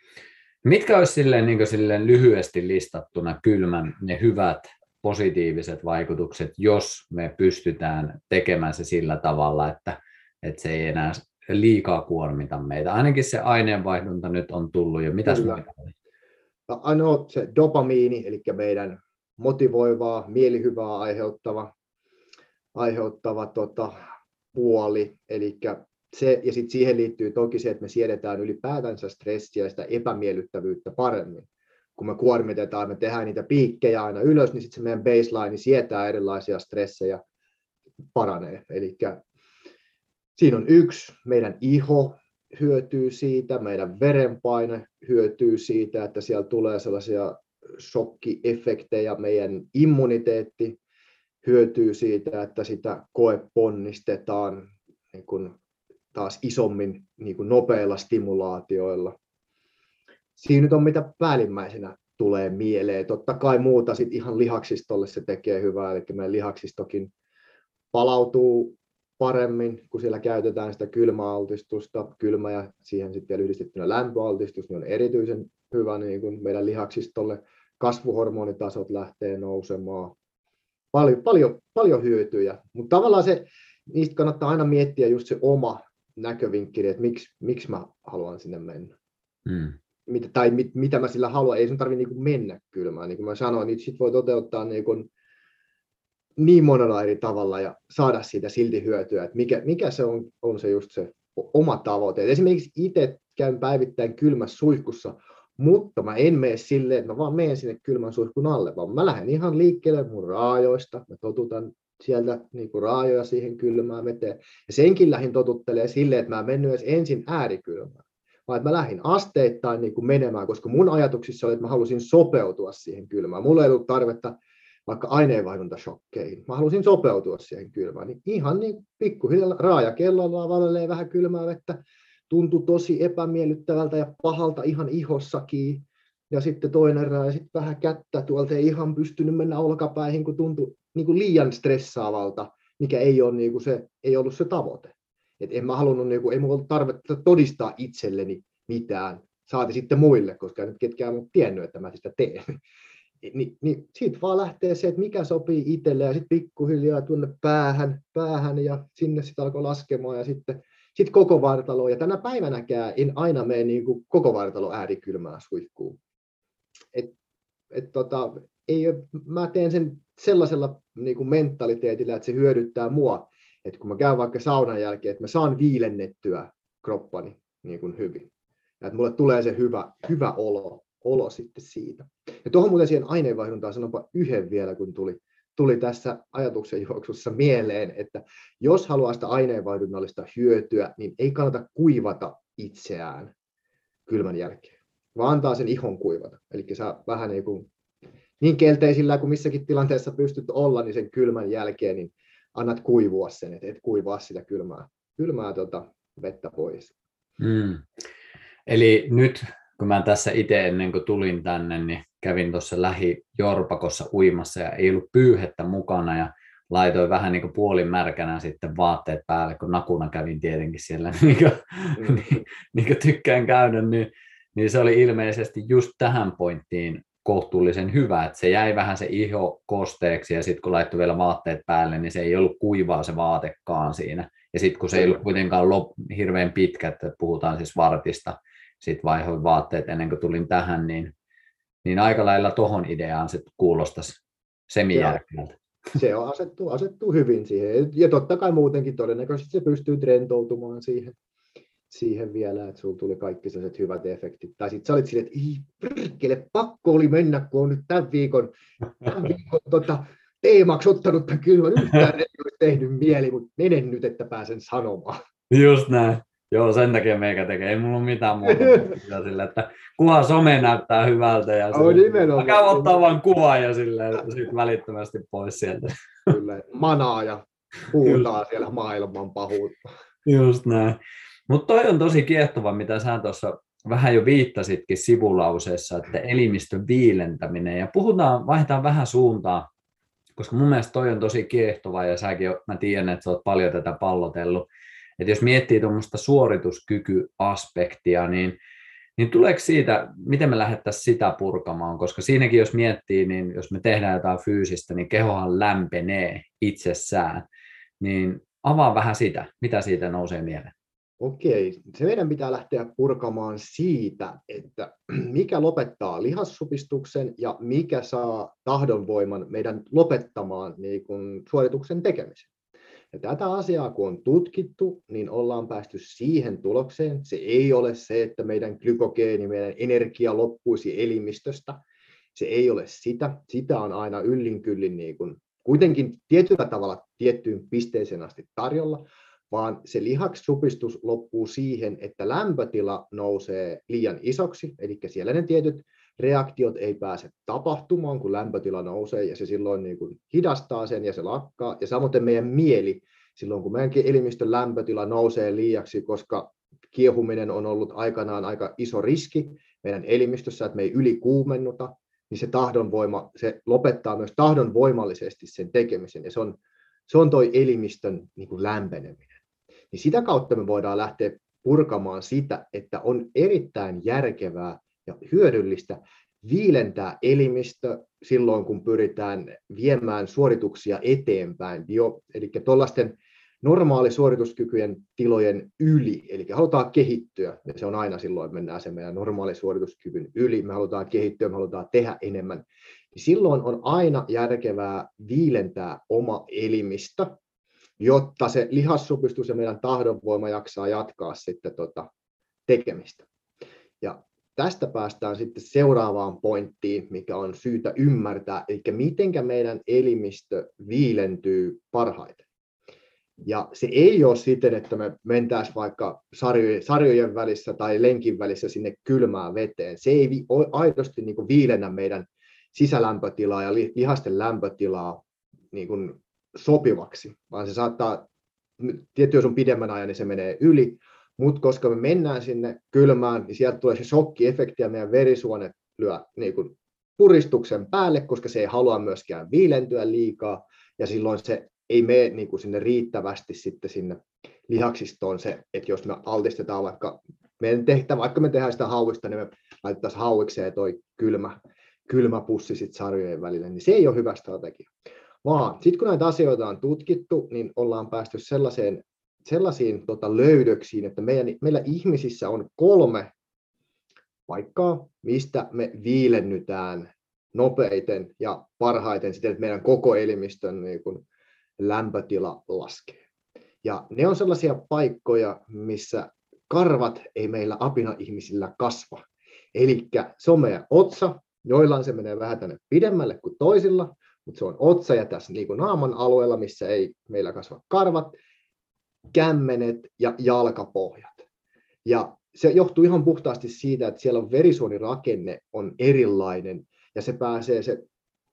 Mitkä olisi silleen, niin silleen lyhyesti listattuna kylmän ne hyvät positiiviset vaikutukset, jos me pystytään tekemään se sillä tavalla, että, että se ei enää liikaa kuormita meitä. Ainakin se aineenvaihdunta nyt on tullut jo. Mitäs Kyllä. No, ainoa se dopamiini, eli meidän motivoivaa, mielihyvää aiheuttava, aiheuttava tota, puoli, eli se, ja sitten siihen liittyy toki se, että me siedetään ylipäätänsä stressiä ja sitä epämiellyttävyyttä paremmin. Kun me kuormitetaan, me tehdään niitä piikkejä aina ylös, niin sitten se meidän baseline sietää erilaisia stressejä, paranee. Eli siinä on yksi, meidän iho hyötyy siitä, meidän verenpaine hyötyy siitä, että siellä tulee sellaisia shokkiefektejä, meidän immuniteetti hyötyy siitä, että sitä koeponnistetaan niin kuin taas isommin niin kuin nopeilla stimulaatioilla. Siinä nyt on mitä päällimmäisenä tulee mieleen. Totta kai muuta sit ihan lihaksistolle se tekee hyvää, eli meidän lihaksistokin palautuu paremmin, kun siellä käytetään sitä kylmäaltistusta, kylmä ja siihen sitten vielä yhdistettynä lämpöaltistus, niin on erityisen hyvä niin kuin meidän lihaksistolle. Kasvuhormonitasot lähtee nousemaan. Paljon, paljon, paljon hyötyjä, mutta tavallaan se, niistä kannattaa aina miettiä just se oma näkövinkkeli, että miksi, miksi mä haluan sinne mennä. Mm. Mitä, tai mit, mitä mä sillä haluan. Ei sun tarvitse niin mennä kylmään. Niin kuin mä sanoin, niin sit voi toteuttaa niin, kuin, niin monella eri tavalla ja saada siitä silti hyötyä. Että mikä, mikä se on, on se just se oma tavoite. Et esimerkiksi itse käyn päivittäin kylmässä suihkussa, mutta mä en mene silleen, että mä vaan menen sinne kylmän suihkun alle, vaan mä lähden ihan liikkeelle mun raajoista, mä totutan sieltä niin kuin raajoja siihen kylmään veteen. Ja senkin lähin totuttelee silleen, että mä en mennyt edes ensin äärikylmään, vaan että mä lähdin asteittain niin kuin menemään, koska mun ajatuksissa oli, että mä halusin sopeutua siihen kylmään. Mulla ei ollut tarvetta vaikka aineenvaihduntashokkeihin. Mä halusin sopeutua siihen kylmään. Niin ihan niin pikkuhiljaa raaja kellolla valelee vähän kylmää vettä. Tuntui tosi epämiellyttävältä ja pahalta ihan ihossakin. Ja sitten toinen raaja, sitten vähän kättä tuolta ei ihan pystynyt mennä olkapäihin, kun tuntui niin kuin liian stressaavalta, mikä ei, ole, niin kuin se, ei ollut se tavoite. Et en mä halunnut, niin kuin, ei mulla ollut tarvetta todistaa itselleni mitään, saati sitten muille, koska nyt ketkään ole tiennyt, että mä sitä teen. Ni, niin siitä vaan lähtee se, että mikä sopii itselle ja sitten pikkuhiljaa tuonne päähän, päähän ja sinne sitten alkoi laskemaan ja sitten sit koko vartalo. Ja tänä päivänäkään en aina mene niin kuin koko vartalo äärikylmää suihkuun. Et, et tota, ei mä teen sen sellaisella niin kuin mentaliteetillä, että se hyödyttää mua. Että kun mä käyn vaikka saunan jälkeen, että mä saan viilennettyä kroppani niin kuin hyvin. Ja että mulle tulee se hyvä, hyvä olo, olo sitten siitä. Ja tuohon muuten siihen aineenvaihduntaan sanonpa yhden vielä, kun tuli, tuli tässä ajatuksen juoksussa mieleen, että jos haluaa sitä aineenvaihdunnallista hyötyä, niin ei kannata kuivata itseään kylmän jälkeen, vaan antaa sen ihon kuivata. Eli sä vähän niin kuin niin kelteisillä kuin missäkin tilanteessa pystyt olla, niin sen kylmän jälkeen niin annat kuivua sen, että et kuivaa sitä kylmää, kylmää tota vettä pois. Mm. Eli nyt kun mä tässä itse ennen kuin tulin tänne, niin kävin tuossa lähi Jorpakossa uimassa ja ei ollut pyyhettä mukana ja laitoin vähän niin kuin puolimärkänä sitten vaatteet päälle, kun nakuna kävin tietenkin siellä, [LAUGHS] niin kuin, mm. niin, niin kuin tykkään käydä, niin, niin se oli ilmeisesti just tähän pointtiin kohtuullisen hyvä, että se jäi vähän se iho kosteeksi ja sitten kun laittoi vielä vaatteet päälle, niin se ei ollut kuivaa se vaatekaan siinä. Ja sitten kun se ei ollut kuitenkaan lop, hirveän pitkä, että puhutaan siis vartista, sitten vaihoin vaatteet ennen kuin tulin tähän, niin, niin aika lailla tohon ideaan se kuulostaisi semijärkevältä. Se on asettuu, asettuu hyvin siihen. Ja totta kai muutenkin todennäköisesti se pystyy rentoutumaan siihen siihen vielä, että sulla tuli kaikki sellaiset hyvät efektit. Tai sitten sä olit silleen, että perkele, pakko oli mennä, kun on nyt tämän viikon, tämän viikon tota, teemaksi ottanut tämän kylmän. Yhtään ei olisi tehnyt mieli, mutta menen nyt, että pääsen sanomaan. Just näin. Joo, sen takia meikä tekee. Ei mulla ole mitään muuta. [LAUGHS] sille, että kuva some näyttää hyvältä. Ja oh, nimenomaan. Käy ottaa vain kuva ja silleen, sit välittömästi pois sieltä. Kyllä, manaa ja huutaa Just. siellä maailman pahuutta. Just näin. Mutta toi on tosi kiehtova, mitä sä tuossa vähän jo viittasitkin sivulauseessa, että elimistön viilentäminen. Ja puhutaan, vaihdetaan vähän suuntaa, koska mun mielestä toi on tosi kiehtova ja säkin, mä tiedän, että sä oot paljon tätä pallotellut. Että jos miettii tuommoista suorituskykyaspektia, niin, niin tuleeko siitä, miten me lähdettäisiin sitä purkamaan, koska siinäkin jos miettii, niin jos me tehdään jotain fyysistä, niin kehohan lämpenee itsessään, niin avaa vähän sitä, mitä siitä nousee mieleen okei, se meidän pitää lähteä purkamaan siitä, että [CLEARS THROAT] mikä lopettaa lihassupistuksen ja mikä saa tahdonvoiman meidän lopettamaan niin kuin suorituksen tekemisen. Ja tätä asiaa kun on tutkittu, niin ollaan päästy siihen tulokseen. Se ei ole se, että meidän glykogeeni, meidän energia loppuisi elimistöstä. Se ei ole sitä. Sitä on aina yllin kyllin niin kuin, kuitenkin tietyllä tavalla tiettyyn pisteeseen asti tarjolla, vaan se lihaksupistus loppuu siihen, että lämpötila nousee liian isoksi, eli siellä ne tietyt reaktiot ei pääse tapahtumaan, kun lämpötila nousee, ja se silloin niin kuin hidastaa sen ja se lakkaa, ja samoin meidän mieli, silloin kun meidänkin elimistön lämpötila nousee liiaksi, koska kiehuminen on ollut aikanaan aika iso riski meidän elimistössä, että me ei ylikuumennuta, niin se tahdonvoima, se lopettaa myös tahdonvoimallisesti sen tekemisen, ja se on, se on toi elimistön niin kuin lämpeneminen. Niin sitä kautta me voidaan lähteä purkamaan sitä, että on erittäin järkevää ja hyödyllistä viilentää elimistö silloin, kun pyritään viemään suorituksia eteenpäin. Jo, eli tuollaisten normaali suorituskykyjen tilojen yli, eli halutaan kehittyä, ja se on aina silloin, mennään sen meidän normaali suorituskyvyn yli, me halutaan kehittyä, me halutaan tehdä enemmän, niin silloin on aina järkevää viilentää oma elimistö, jotta se lihassupistus ja meidän tahdonvoima jaksaa jatkaa sitten tota tekemistä. Ja tästä päästään sitten seuraavaan pointtiin, mikä on syytä ymmärtää, eli miten meidän elimistö viilentyy parhaiten. Ja se ei ole siten, että me mentäisiin vaikka sarjojen, välissä tai lenkin välissä sinne kylmään veteen. Se ei aidosti niin kuin viilennä meidän sisälämpötilaa ja lihasten lämpötilaa niin kuin sopivaksi, vaan se saattaa, tietty jos on pidemmän ajan, niin se menee yli, mutta koska me mennään sinne kylmään, niin sieltä tulee se shokkiefekti ja meidän verisuonet lyö niin kuin puristuksen päälle, koska se ei halua myöskään viilentyä liikaa, ja silloin se ei mene niin kuin sinne riittävästi sitten sinne lihaksistoon se, että jos me altistetaan vaikka, meidän tehtä, vaikka me tehdään sitä hauista, niin me laitettaisiin hauikseen toi kylmä, kylmä pussi sit sarjojen välille, niin se ei ole hyvä strategia. Vaan sitten kun näitä asioita on tutkittu, niin ollaan päästy sellaiseen, sellaisiin tota, löydöksiin, että meidän, meillä ihmisissä on kolme paikkaa, mistä me viilennytään nopeiten ja parhaiten siten, että meidän koko elimistön niin kun, lämpötila laskee. Ja ne on sellaisia paikkoja, missä karvat ei meillä apina-ihmisillä kasva. Eli se on meidän otsa, joillain se menee vähän tänne pidemmälle kuin toisilla, mutta se on otsa ja tässä niin kuin naaman alueella, missä ei meillä kasva karvat, kämmenet ja jalkapohjat. Ja se johtuu ihan puhtaasti siitä, että siellä on verisuonirakenne on erilainen ja se pääsee se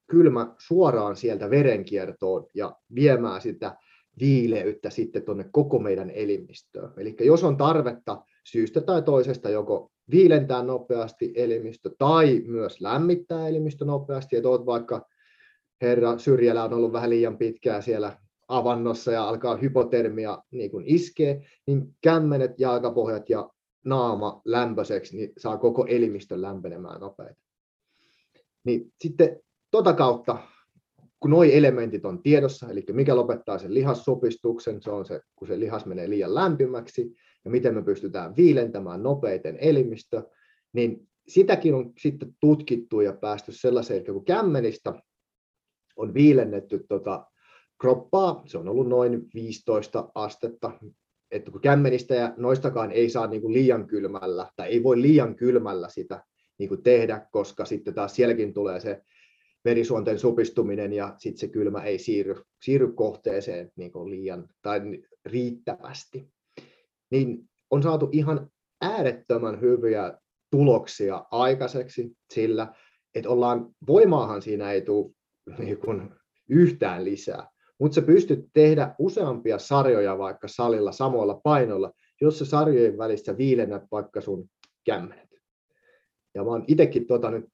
kylmä suoraan sieltä verenkiertoon ja viemään sitä viileyttä sitten tuonne koko meidän elimistöön. Eli jos on tarvetta syystä tai toisesta joko viilentää nopeasti elimistö tai myös lämmittää elimistö nopeasti, että olet vaikka herra Syrjälä on ollut vähän liian pitkään siellä avannossa ja alkaa hypotermia niin kuin iskee, niin kämmenet, jalkapohjat ja naama lämpöiseksi, niin saa koko elimistön lämpenemään nopeasti. Niin sitten tota kautta, kun nuo elementit on tiedossa, eli mikä lopettaa sen lihassupistuksen, se on se, kun se lihas menee liian lämpimäksi, ja miten me pystytään viilentämään nopeiten elimistö, niin sitäkin on sitten tutkittu ja päästy sellaiseen, että kun kämmenistä on viilennetty tota kroppaa, se on ollut noin 15 astetta, että kun kämmenistä ja noistakaan ei saa niin kuin liian kylmällä, tai ei voi liian kylmällä sitä niin kuin tehdä, koska sitten taas sielläkin tulee se verisuonten supistuminen ja sitten se kylmä ei siirry, siirry kohteeseen niin kuin liian tai riittävästi. Niin on saatu ihan äärettömän hyviä tuloksia aikaiseksi sillä, että ollaan, voimaahan siinä ei tule niin kuin yhtään lisää. Mutta sä pystyt tehdä useampia sarjoja vaikka salilla samoilla painoilla, jos se sarjojen välissä viilennät vaikka sun kämmenet. Ja mä oon itsekin tota nyt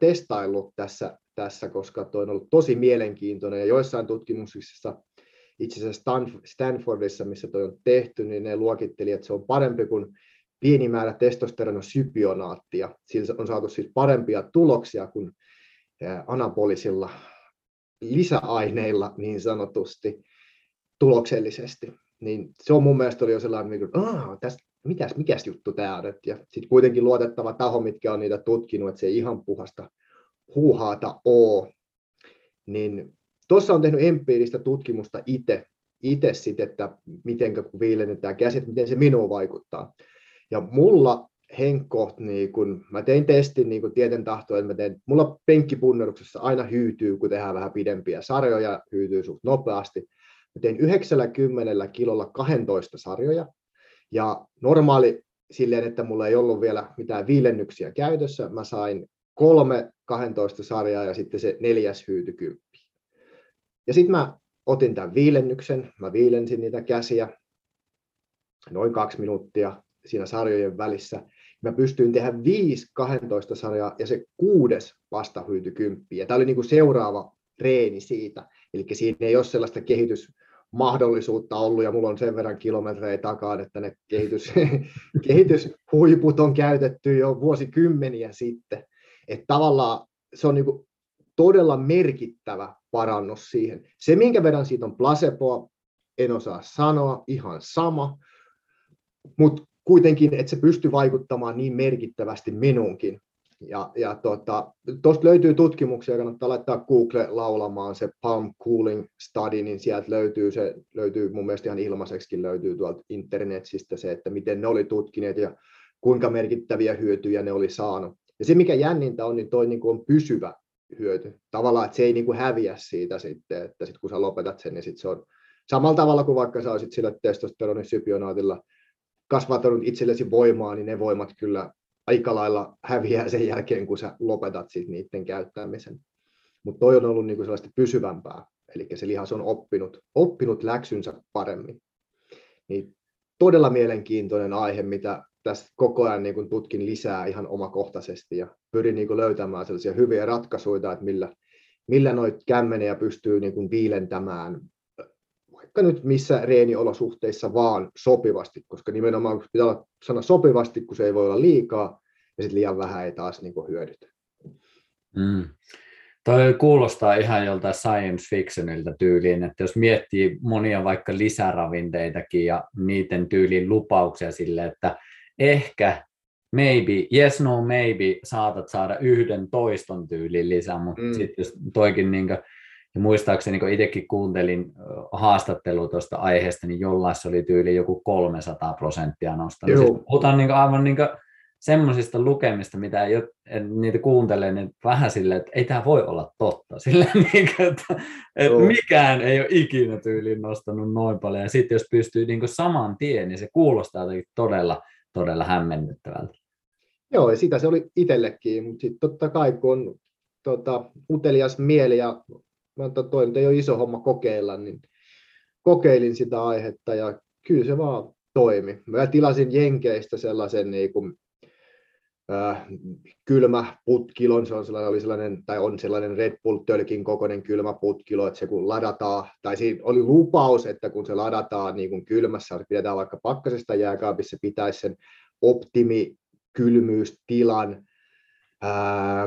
testaillut tässä, tässä, koska toi on ollut tosi mielenkiintoinen ja joissain tutkimuksissa itse asiassa Stanfordissa, missä toi on tehty, niin ne luokitteli, että se on parempi kuin pieni määrä testosteronosypionaattia. Sillä on saatu siis parempia tuloksia kuin anabolisilla lisäaineilla niin sanotusti tuloksellisesti. niin se on mun mielestä oli jo sellainen, niin kuin, Aa, tästä, mitäs, mikäs juttu tämä on. Ja sitten kuitenkin luotettava taho, mitkä on niitä tutkinut, että se ei ihan puhasta huuhaata ole. Niin tuossa on tehnyt empiiristä tutkimusta itse, itse sit, että miten kun viilennetään käsit, miten se minuun vaikuttaa. Ja mulla henkkoht, niin kun mä tein testin niin kun tieten tahtoa, että mä tein, mulla penkkipunneruksessa aina hyytyy, kun tehdään vähän pidempiä sarjoja, hyytyy suht nopeasti. Mä tein 90 kilolla 12 sarjoja, ja normaali silleen, että mulla ei ollut vielä mitään viilennyksiä käytössä, mä sain kolme 12 sarjaa ja sitten se neljäs hyytykymppi. Ja sitten mä otin tämän viilennyksen, mä viilensin niitä käsiä noin kaksi minuuttia siinä sarjojen välissä. Mä pystyin tehdä viisi 12 sarjaa ja se kuudes vasta hyytykymppi. Ja tämä oli niin kuin seuraava reeni siitä. Eli siinä ei ole sellaista kehitysmahdollisuutta ollut, ja mulla on sen verran kilometrejä takaa, että ne kehitys, [LAUGHS] kehityshuiput on käytetty jo vuosikymmeniä sitten. Että tavallaan se on niin kuin todella merkittävä parannus siihen. Se, minkä verran siitä on placeboa, en osaa sanoa, ihan sama, mutta kuitenkin, että se pystyy vaikuttamaan niin merkittävästi minunkin. Ja, ja tuosta tota, löytyy tutkimuksia, kannattaa laittaa Google laulamaan se Palm Cooling Study, niin sieltä löytyy se, löytyy mun mielestä ihan ilmaiseksi löytyy tuolta internetistä se, että miten ne oli tutkineet ja kuinka merkittäviä hyötyjä ne oli saanut. Ja se, mikä jännintä on, niin toi niin kuin on pysyvä hyöty. Tavallaan, että se ei niin kuin häviä siitä sitten, että sit kun sä lopetat sen, niin sit se on samalla tavalla kuin vaikka sä olisit sillä testosteronisypionaatilla kasvattanut itsellesi voimaa, niin ne voimat kyllä aika lailla häviää sen jälkeen, kun sä lopetat sit niiden käyttämisen. Mutta toi on ollut niin kuin sellaista pysyvämpää, eli se lihas on oppinut, oppinut läksynsä paremmin. Niin todella mielenkiintoinen aihe, mitä tässä koko ajan niin kuin tutkin lisää ihan omakohtaisesti ja pyrin niin kuin löytämään sellaisia hyviä ratkaisuja, että millä, millä noita kämmenejä pystyy niin kuin viilentämään vaikka nyt missä reeniolosuhteissa vaan sopivasti, koska nimenomaan pitää olla sana sopivasti, kun se ei voi olla liikaa, ja sitten liian vähän ei taas niin kuin hyödytä. Mm. Toi kuulostaa ihan joltain science fictionilta tyyliin, että jos miettii monia vaikka lisäravinteitakin ja niiden tyyliin lupauksia sille, että ehkä, maybe, yes, no, maybe, saatat saada yhden toiston tyylin lisää, mutta mm. sitten jos toikin niin kuin, ja muistaakseni, kun itsekin kuuntelin haastattelua tuosta aiheesta, niin jollain se oli tyyli joku 300 prosenttia nostanut. Siis puhutaan niin aivan niin semmoisista lukemista, mitä ei, niitä kuuntelee, niin vähän silleen, että ei tämä voi olla totta. [LAUGHS] Silleen, niin kuin, että, että mikään ei ole ikinä tyyliin nostanut noin paljon. Ja sitten jos pystyy niin saman tien, niin se kuulostaa jotenkin todella, todella hämmennyttävältä. Joo, ja sitä se oli itsellekin, mutta sitten totta kai kun on tota, utelias mieli ja toi nyt ei ole iso homma kokeilla, niin kokeilin sitä aihetta ja kyllä se vaan toimi. Mä tilasin Jenkeistä sellaisen niin kuin, äh, kylmä putkilon, se on sellainen, oli sellainen, tai on sellainen Red Bull tölkin kokoinen kylmä putkilo, että se kun ladataan, tai siinä oli lupaus, että kun se ladataan niin kuin kylmässä, pidetään vaikka pakkasesta jääkaapissa, pitäisi sen optimi kylmyystilan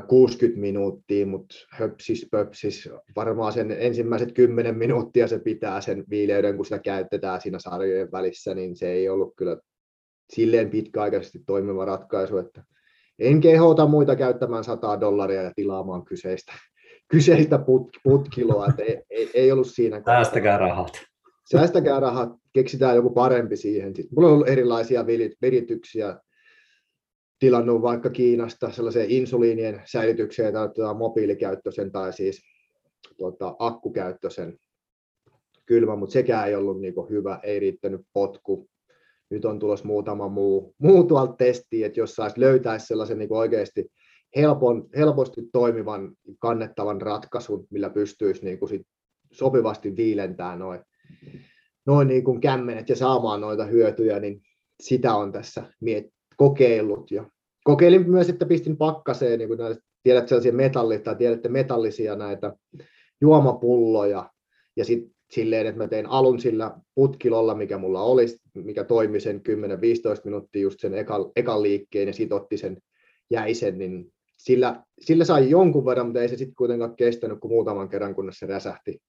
60 minuuttia, mutta höpsis pöpsis, varmaan sen ensimmäiset 10 minuuttia se pitää sen viileyden, kun sitä käytetään siinä sarjojen välissä, niin se ei ollut kyllä silleen pitkäaikaisesti toimiva ratkaisu, että en kehota muita käyttämään 100 dollaria ja tilaamaan kyseistä, [LAUGHS] kyseistä put, putkiloa, että ei, ei, ei ollut siinä. Säästäkää rahat. Säästäkää rahat, keksitään joku parempi siihen. Sitten mulla on ollut erilaisia virityksiä, tilannut vaikka Kiinasta sellaisen insuliinien säilytykseen tai mobiilikäyttöisen tai siis tuota, akkukäyttöisen kylmä, mutta sekään ei ollut niin hyvä, ei riittänyt potku. Nyt on tulossa muutama muu, muu tuolta testiin, että jos saisi löytäisi sellaisen niin oikeasti helpon, helposti toimivan, kannettavan ratkaisun, millä pystyisi niin sit sopivasti viilentämään noin noin niin kämmenet ja saamaan noita hyötyjä, niin sitä on tässä miet, kokeillut. Ja kokeilin myös, että pistin pakkaseen, niin kuin näitä, tiedät sellaisia metallit tai tiedätte metallisia näitä juomapulloja, ja sitten silleen, että mä tein alun sillä putkilolla, mikä mulla oli, mikä toimi sen 10-15 minuuttia just sen ekan, ekan liikkeen ja sit otti sen jäisen, niin sillä, sillä sai jonkun verran, mutta ei se sitten kuitenkaan kestänyt kuin muutaman kerran, kunnes se räsähti,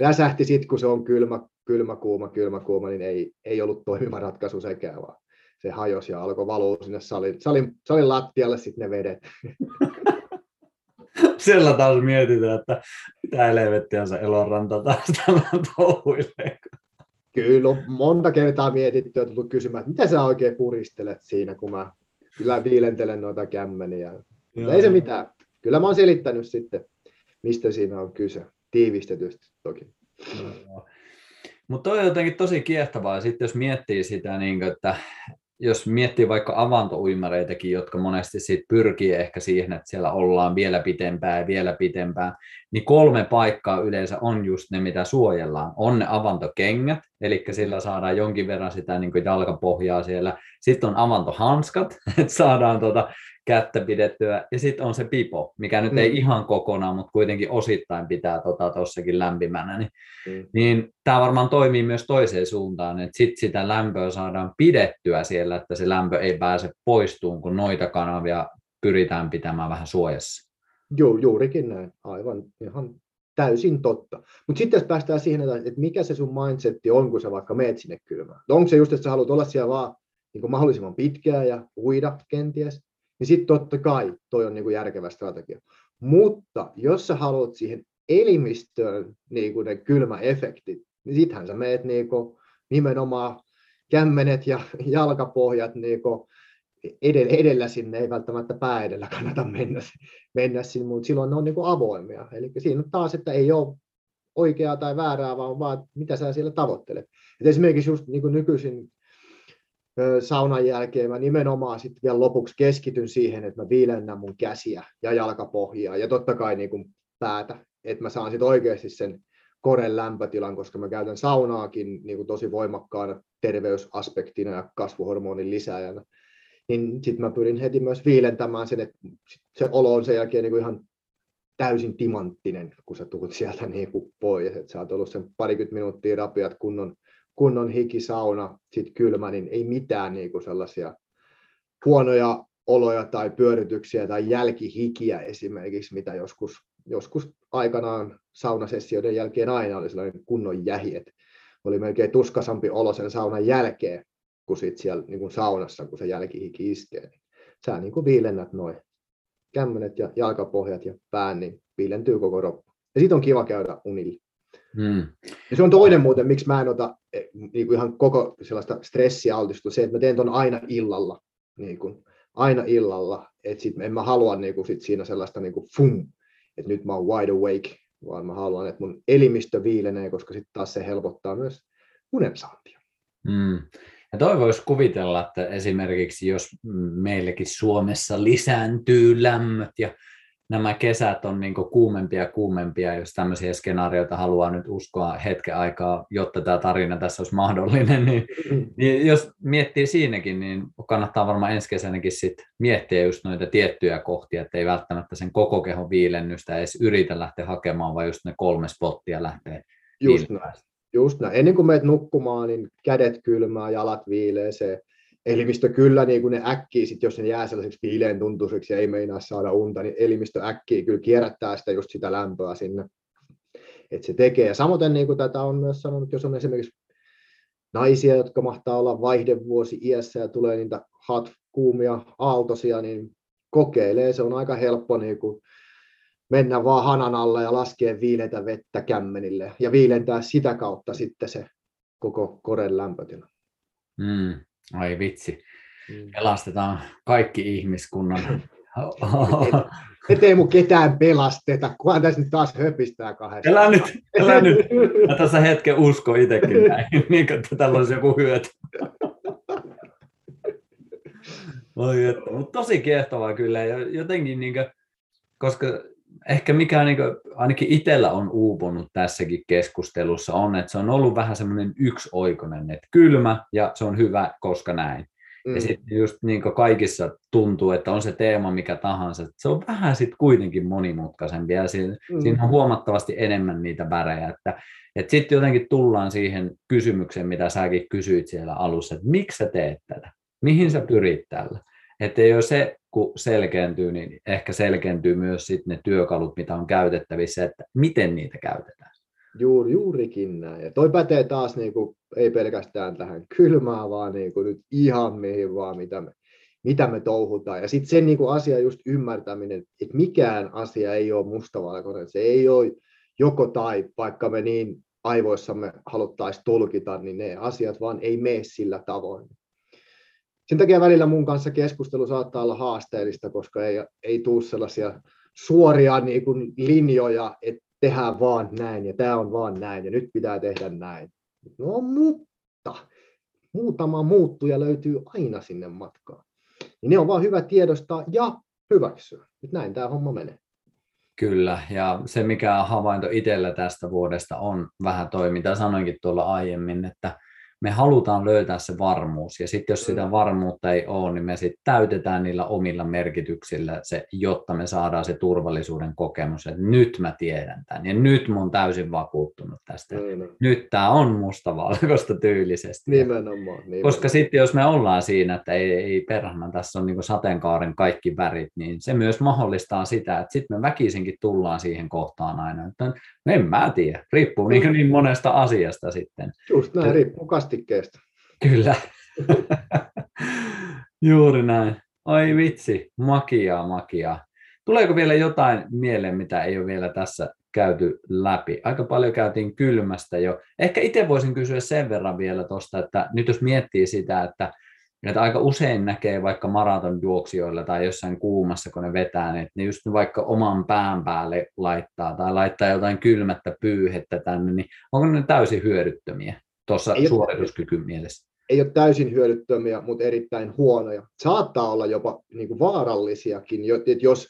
räsähti sitten, kun se on kylmä, kylmä, kuuma, kylmä, kuuma, niin ei, ei ollut toimiva ratkaisu sekään, vaan se hajosi ja alkoi valua sinne salin, salin, salin lattialle sitten ne vedet. [LAUGHS] Siellä taas mietitään, että mitä helvettiä se eloranta taas tällä touhuilee. Kyllä on monta kertaa mietitty ja tullut kysymään, että mitä sä oikein puristelet siinä, kun mä kyllä viilentelen noita kämmeniä. Ei se mitään. Kyllä mä oon selittänyt sitten, mistä siinä on kyse. Tiivistetysti toki. Mutta toi on jotenkin tosi kiehtovaa. Sitten jos miettii sitä, niin kuin, että jos miettii vaikka avantouimareitakin, jotka monesti sit pyrkii ehkä siihen, että siellä ollaan vielä pitempään ja vielä pitempään, niin kolme paikkaa yleensä on just ne, mitä suojellaan. On ne avantokengät, eli sillä saadaan jonkin verran sitä niin jalkapohjaa siellä. Sitten on avantohanskat, [LAUGHS] että saadaan tuota kättä pidettyä. Ja sitten on se pipo, mikä nyt mm. ei ihan kokonaan, mutta kuitenkin osittain pitää tuossakin tota, lämpimänä. Niin, mm. niin tämä varmaan toimii myös toiseen suuntaan, että sitten sitä lämpöä saadaan pidettyä siellä, että se lämpö ei pääse poistuun, kun noita kanavia pyritään pitämään vähän suojassa. Joo, juurikin näin. Aivan ihan täysin totta. Mutta sitten jos päästään siihen, että mikä se sun mindsetti on, kun sä vaikka meet sinne kylmään. Onko se just, että sä haluat olla siellä vaan niin mahdollisimman pitkään ja uida kenties, niin sitten totta kai toi on niin kuin järkevä strategia. Mutta jos sä haluat siihen elimistöön niin kuin ne kylmäefektit, niin sittenhän sä meet niin kuin nimenomaan kämmenet ja [LAUGHS] jalkapohjat niin kuin edellä, edellä sinne, ei välttämättä pää edellä kannata mennä, mennä sinne, mutta silloin ne on niin kuin avoimia. Eli siinä on taas, että ei ole oikeaa tai väärää, vaan, vaan mitä sä siellä tavoittelet. Et esimerkiksi just niin kuin nykyisin saunan jälkeen mä nimenomaan sitten vielä lopuksi keskityn siihen, että mä viilennän mun käsiä ja jalkapohjaa ja totta kai niin kuin päätä, että mä saan sitten oikeasti sen koren lämpötilan, koska mä käytän saunaakin niin kuin tosi voimakkaana terveysaspektina ja kasvuhormonin lisääjänä. Niin sitten mä pyrin heti myös viilentämään sen, että se olo on sen jälkeen niin kuin ihan täysin timanttinen, kun sä tulet sieltä niin kuin pois. Että sä oot ollut sen parikymmentä minuuttia rapiat kunnon kunnon hikisauna, sitten kylmä, niin ei mitään niin kuin sellaisia huonoja oloja tai pyörityksiä tai jälkihikiä esimerkiksi, mitä joskus, joskus aikanaan saunasessioiden jälkeen aina oli sellainen kunnon jähi, että oli melkein tuskasampi olo sen saunan jälkeen kuin sit siellä niin kuin saunassa, kun se jälkihiki iskee. Sä niin kuin viilennät noin kämmenet ja jalkapohjat ja pään, niin viilentyy koko roppu. Ja sitten on kiva käydä unille. Hmm. Ja se on toinen muuten, miksi mä en ota niin kuin ihan koko sellaista stressiä altistu, se, että mä teen ton aina illalla, niin kuin, aina illalla, että sit en mä halua niin kuin, sit siinä sellaista niin kuin, fum, että nyt mä oon wide awake, vaan mä haluan, että mun elimistö viilenee, koska sitten taas se helpottaa myös unen saantia. Hmm. Ja toi voisi kuvitella, että esimerkiksi jos meillekin Suomessa lisääntyy lämmöt ja nämä kesät on niin kuumempia ja kuumempia, jos tämmöisiä skenaarioita haluaa nyt uskoa hetken aikaa, jotta tämä tarina tässä olisi mahdollinen, niin, mm. niin jos miettii siinäkin, niin kannattaa varmaan ensi kesänäkin sit miettiä just noita tiettyjä kohtia, että ei välttämättä sen koko kehon viilennystä edes yritä lähteä hakemaan, vaan just ne kolme spottia lähtee Just näin. Just näin. Ennen kuin meet nukkumaan, niin kädet kylmää, jalat viileeseen elimistö kyllä niin kuin ne äkkii, sit jos ne jää sellaiseksi viileen tuntuiseksi ja ei meinaa saada unta, niin elimistö äkkii kyllä kierrättää sitä just sitä lämpöä sinne, että se tekee. Ja samoin niin kuin tätä on myös sanonut, jos on esimerkiksi naisia, jotka mahtaa olla vaihdevuosi iässä ja tulee niitä hot, kuumia, aaltosia, niin kokeilee. Se on aika helppo niin kuin mennä vaan hanan alle ja laskea viileitä vettä kämmenille ja viilentää sitä kautta sitten se koko koren lämpötila. Mm. Ai vitsi. Mm. Pelastetaan kaikki ihmiskunnan. Ettei [LAUGHS] mun ketään pelasteta, kunhan tässä nyt taas höpistää kahdesta. Elä nyt, elä nyt. Mä tässä hetken usko itsekin näin, [LAUGHS] niin että tällä olisi joku hyöty. Että, mutta tosi kiehtovaa kyllä. Jotenkin, niin kuin, koska ehkä mikä niin kuin, ainakin itsellä on uupunut tässäkin keskustelussa on, että se on ollut vähän semmoinen yksioikoinen, että kylmä ja se on hyvä, koska näin. Mm. Ja sitten just niin kuin kaikissa tuntuu, että on se teema mikä tahansa, että se on vähän sitten kuitenkin monimutkaisempi ja siinä, mm. siinä on huomattavasti enemmän niitä värejä, että, että sitten jotenkin tullaan siihen kysymykseen, mitä säkin kysyit siellä alussa, että miksi sä teet tätä, mihin sä pyrit tällä. Että ei ole se, kun selkeäntyy, niin ehkä selkeäntyy myös sit ne työkalut, mitä on käytettävissä, että miten niitä käytetään. Juuri, juurikin näin. Ja toi pätee taas niin kuin, ei pelkästään tähän kylmään, vaan niin kuin, nyt ihan mihin vaan, mitä me, mitä me touhutaan. Ja sitten sen niin kuin, asia just ymmärtäminen, että mikään asia ei ole mustavalkoinen. Se ei ole joko tai, vaikka me niin aivoissamme haluttaisiin tulkita, niin ne asiat vaan ei mene sillä tavoin. Sen takia välillä mun kanssa keskustelu saattaa olla haasteellista, koska ei, ei tule sellaisia suoria niin kuin linjoja, että tehdään vaan näin ja tämä on vaan näin ja nyt pitää tehdä näin. No mutta muutama muuttuja löytyy aina sinne matkaan. Niin ne on vaan hyvä tiedostaa ja hyväksyä. Nyt näin tämä homma menee. Kyllä, ja se mikä havainto itsellä tästä vuodesta on vähän toi, mitä sanoinkin tuolla aiemmin, että me halutaan löytää se varmuus, ja sitten jos sitä mm. varmuutta ei ole, niin me sitten täytetään niillä omilla merkityksillä se, jotta me saadaan se turvallisuuden kokemus, että nyt mä tiedän tämän, ja nyt mun täysin vakuuttunut tästä. Mm. Nyt tämä on mustavalkoista tyylisesti. Nimenomaan, nimenomaan. Koska sitten jos me ollaan siinä, että ei, ei perhana, tässä on niin sateenkaaren kaikki värit, niin se myös mahdollistaa sitä, että sitten me väkisinkin tullaan siihen kohtaan aina, että en mä tiedä, riippuu niin, niin monesta asiasta sitten. Just näin, riippuu kastikkeesta. Kyllä. Juuri näin. Oi vitsi, makiaa, makiaa. Tuleeko vielä jotain mieleen, mitä ei ole vielä tässä käyty läpi? Aika paljon käytiin kylmästä jo. Ehkä itse voisin kysyä sen verran vielä tuosta, että nyt jos miettii sitä, että että aika usein näkee vaikka maratonjuoksijoilla tai jossain kuumassa, kun ne vetää, niin ne just vaikka oman pään päälle laittaa tai laittaa jotain kylmättä pyyhettä tänne, niin onko ne täysin hyödyttömiä tuossa suorituskykyn mielessä? Ei ole täysin hyödyttömiä, mutta erittäin huonoja. Saattaa olla jopa niin kuin vaarallisiakin, että jos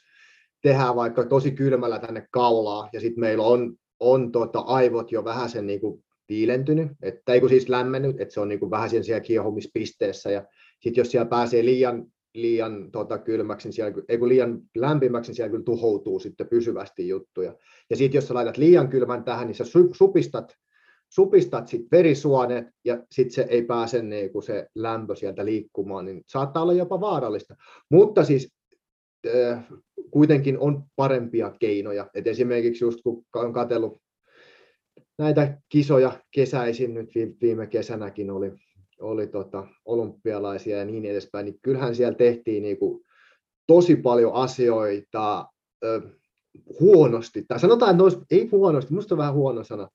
tehdään vaikka tosi kylmällä tänne kaulaa ja sitten meillä on, on tota aivot jo vähän sen niin kuin viilentynyt, että ei kun siis lämmennyt, että se on niin kuin vähän siellä kiehumispisteessä ja sitten jos siellä pääsee liian, liian tota, kylmäksi, niin siellä, ei kun liian lämpimäksi, niin siellä kyllä tuhoutuu sitten pysyvästi juttuja. Ja sitten jos sä laitat liian kylmän tähän, niin sä supistat, supistat sit verisuonet ja sitten se ei pääse niin kuin se lämpö sieltä liikkumaan, niin saattaa olla jopa vaarallista. Mutta siis äh, kuitenkin on parempia keinoja. Et esimerkiksi just kun on katsellut näitä kisoja kesäisin, nyt viime kesänäkin oli, oli tota, olympialaisia ja niin edespäin, niin kyllähän siellä tehtiin niin kuin tosi paljon asioita ö, huonosti, tai sanotaan, että olisi, ei huonosti, minusta on vähän huono sana,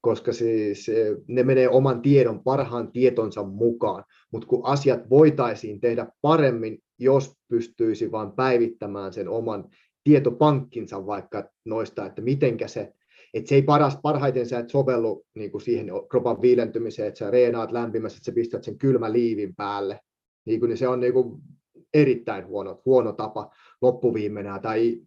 koska siis ne menee oman tiedon, parhaan tietonsa mukaan, mutta kun asiat voitaisiin tehdä paremmin, jos pystyisi vain päivittämään sen oman tietopankkinsa vaikka noista, että mitenkä se et se ei paras, parhaiten sä et sovellu niin kuin siihen kropan viilentymiseen, että sä reenaat lämpimässä, että sä pistät sen kylmä liivin päälle. Niin kuin, niin se on niin kuin erittäin huono, huono tapa loppuviimenä, tai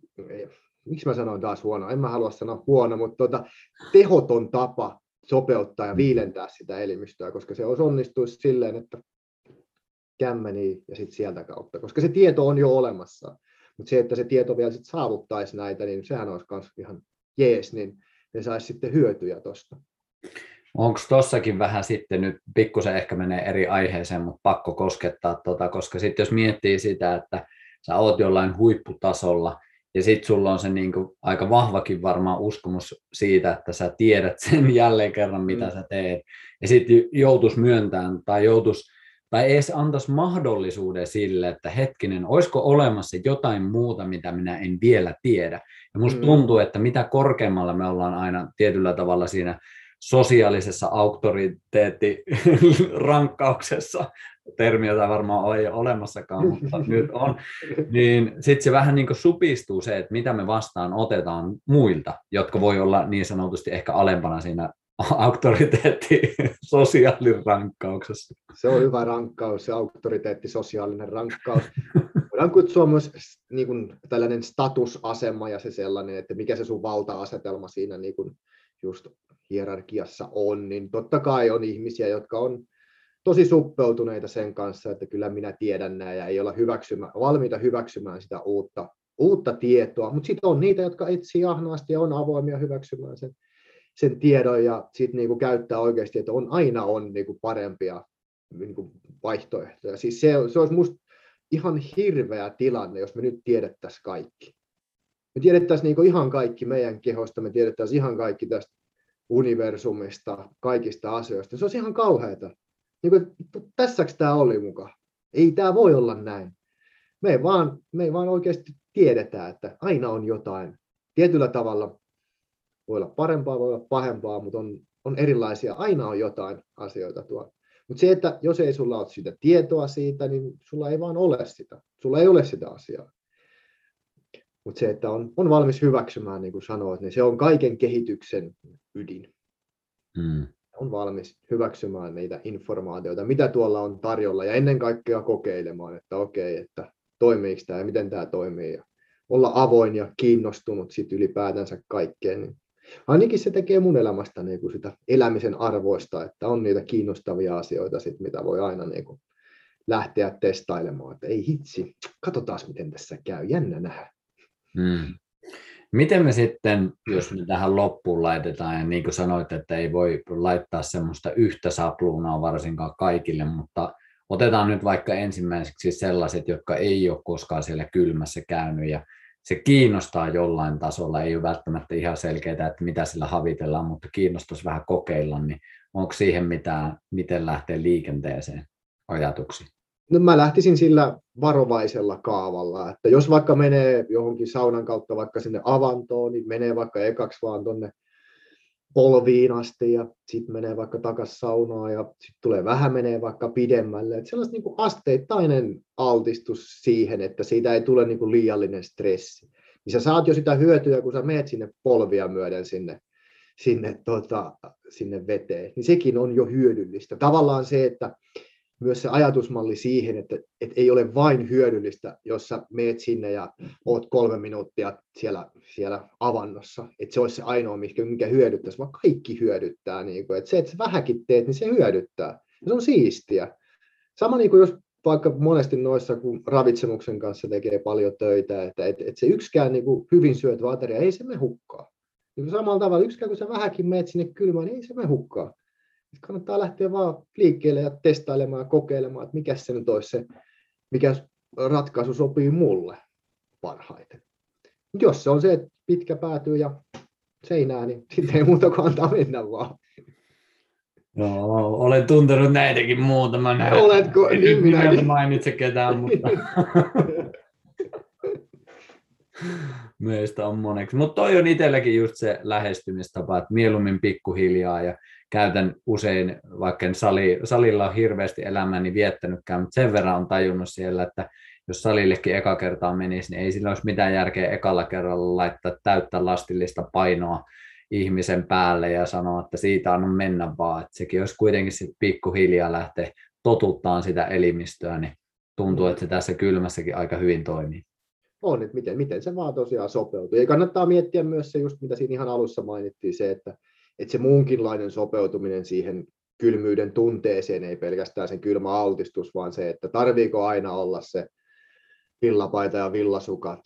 miksi mä sanoin taas huono, en mä halua sanoa huono, mutta tota, tehoton tapa sopeuttaa ja viilentää sitä elimistöä, koska se onnistuisi silleen, että kämmeni ja sitten sieltä kautta, koska se tieto on jo olemassa. Mutta se, että se tieto vielä sit saavuttaisi näitä, niin sehän olisi myös ihan jees, niin ne saisi sitten hyötyjä tuosta. Onko tuossakin vähän sitten nyt, pikkusen ehkä menee eri aiheeseen, mutta pakko koskettaa tota, koska sitten jos miettii sitä, että sä oot jollain huipputasolla, ja sitten sulla on se niin kuin aika vahvakin varmaan uskomus siitä, että sä tiedät sen [LAUGHS] jälleen kerran, mitä mm. sä teet. Ja sitten joutus myöntämään tai joutus tai edes antaisi mahdollisuuden sille, että hetkinen, olisiko olemassa jotain muuta, mitä minä en vielä tiedä. Ja musta mm. tuntuu, että mitä korkeammalla me ollaan aina tietyllä tavalla siinä sosiaalisessa auktoriteettirankkauksessa, termi, jota varmaan ei ole olemassakaan, mutta nyt on, niin sitten se vähän niin supistuu se, että mitä me vastaan otetaan muilta, jotka voi olla niin sanotusti ehkä alempana siinä auktoriteetti sosiaalinen rankkauksessa. Se on hyvä rankkaus, se auktoriteetti sosiaalinen rankkaus. Voidaan kutsua myös niin kuin, tällainen statusasema ja se sellainen, että mikä se sun valta-asetelma siinä niin kuin just hierarkiassa on, niin totta kai on ihmisiä, jotka on tosi suppeutuneita sen kanssa, että kyllä minä tiedän nämä ja ei olla hyväksymä, valmiita hyväksymään sitä uutta, uutta tietoa, mutta sitten on niitä, jotka etsii ahnaasti ja on avoimia hyväksymään sen sen tiedon ja sitten niinku käyttää oikeasti, että on aina on niinku parempia niinku vaihtoehtoja. Siis se, se olisi minusta ihan hirveä tilanne, jos me nyt tiedettäisiin kaikki. Me tiedettäisiin niinku ihan kaikki meidän kehosta, me tiedettäisiin ihan kaikki tästä universumista, kaikista asioista. Se on ihan kauheata. Niin kuin, tässäks tämä oli mukaan? Ei tämä voi olla näin. Me ei, vaan, me ei vaan oikeasti tiedetä, että aina on jotain. Tietyllä tavalla voi olla parempaa, voi olla pahempaa, mutta on, on erilaisia. Aina on jotain asioita tuolla. Mutta se, että jos ei sulla ole sitä tietoa siitä, niin sulla ei vaan ole sitä. Sulla ei ole sitä asiaa. Mutta se, että on, on valmis hyväksymään, niin kuin sanoit, niin se on kaiken kehityksen ydin. Mm. On valmis hyväksymään niitä informaatioita, mitä tuolla on tarjolla, ja ennen kaikkea kokeilemaan, että okei, että toimiiko tämä ja miten tämä toimii. Ja olla avoin ja kiinnostunut sit ylipäätänsä kaikkeen. Niin ainakin se tekee mun elämästä niin kuin sitä elämisen arvoista, että on niitä kiinnostavia asioita, sit, mitä voi aina niin kuin lähteä testailemaan. Että ei hitsi, katsotaan miten tässä käy, jännä nähdä. Hmm. Miten me sitten, jos me tähän loppuun laitetaan, ja niin kuin sanoit, että ei voi laittaa semmoista yhtä sapluunaa varsinkaan kaikille, mutta otetaan nyt vaikka ensimmäiseksi sellaiset, jotka ei ole koskaan siellä kylmässä käynyt, ja se kiinnostaa jollain tasolla, ei ole välttämättä ihan selkeää, että mitä sillä havitellaan, mutta kiinnostaisi vähän kokeilla, niin onko siihen mitään, miten lähtee liikenteeseen ajatuksia? No mä lähtisin sillä varovaisella kaavalla, että jos vaikka menee johonkin saunan kautta vaikka sinne avantoon, niin menee vaikka ekaksi vaan tonne polviin asti ja sitten menee vaikka takas saunaan ja sitten tulee vähän menee vaikka pidemmälle. Että sellaista niin asteittainen altistus siihen, että siitä ei tule niin kuin liiallinen stressi. Niin sä saat jo sitä hyötyä, kun sä meet sinne polvia myöden sinne, sinne, tota, sinne veteen. Niin sekin on jo hyödyllistä. Tavallaan se, että myös se ajatusmalli siihen, että, että ei ole vain hyödyllistä, jos sä meet sinne ja oot kolme minuuttia siellä, siellä avannossa. Että se olisi se ainoa, mikä, mikä hyödyttäisi, vaan kaikki hyödyttää. Niin kuin, että se, että sä vähänkin teet, niin se hyödyttää. Ja se on siistiä. Sama niin kuin jos vaikka monesti noissa, kun ravitsemuksen kanssa tekee paljon töitä, että et, et se yksikään niin kuin hyvin syöt ateria, ei se me hukkaa. Niin samalla tavalla yksikään, kun sä vähänkin meet sinne kylmään, niin ei se me hukkaa kannattaa lähteä vaan liikkeelle ja testailemaan ja kokeilemaan, että mikä se nyt olisi se, mikä ratkaisu sopii mulle parhaiten. Mut jos se on se, että pitkä päätyy ja seinään, niin [LAUGHS] sitten ei muuta kuin antaa mennä vaan. Joo, olen tuntenut näitäkin muutaman. Oletko? En niin minä mainitse ketään, mutta [LAUGHS] meistä on moneksi. Mutta toi on itselläkin just se lähestymistapa, että mieluummin pikkuhiljaa ja käytän usein, vaikka en sali, salilla on hirveästi elämäni viettänytkään, mutta sen verran on tajunnut siellä, että jos salillekin eka kertaa menisi, niin ei sillä olisi mitään järkeä ekalla kerralla laittaa täyttä lastillista painoa ihmisen päälle ja sanoa, että siitä on mennä vaan. Että sekin olisi kuitenkin sitten pikkuhiljaa lähteä totuttaa sitä elimistöä, niin tuntuu, että se tässä kylmässäkin aika hyvin toimii. On, että miten, miten se vaan tosiaan sopeutuu. Ja kannattaa miettiä myös se, just mitä siinä ihan alussa mainittiin, se, että että se muunkinlainen sopeutuminen siihen kylmyyden tunteeseen, ei pelkästään sen kylmä altistus, vaan se, että tarviiko aina olla se villapaita ja villasukat,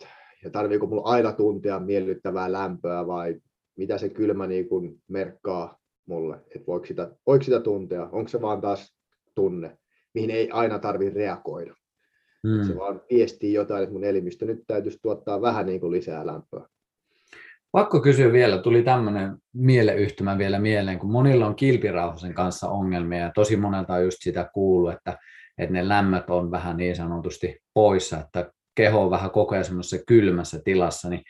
ja tarviiko mulla aina tuntea miellyttävää lämpöä, vai mitä se kylmä niin kuin merkkaa mulle, että voiko sitä, voiko sitä tuntea, onko se vaan taas tunne, mihin ei aina tarvitse reagoida. Hmm. Se vaan viestii jotain, että mun elimistö nyt täytyisi tuottaa vähän niin kuin lisää lämpöä. Pakko kysyä vielä, tuli tämmöinen mieleyhtymä vielä mieleen, kun monilla on kilpirauhasen kanssa ongelmia ja tosi monelta on just sitä kuullut, että, että ne lämmöt on vähän niin sanotusti poissa, että keho on vähän koko ajan semmoisessa kylmässä tilassa, niin,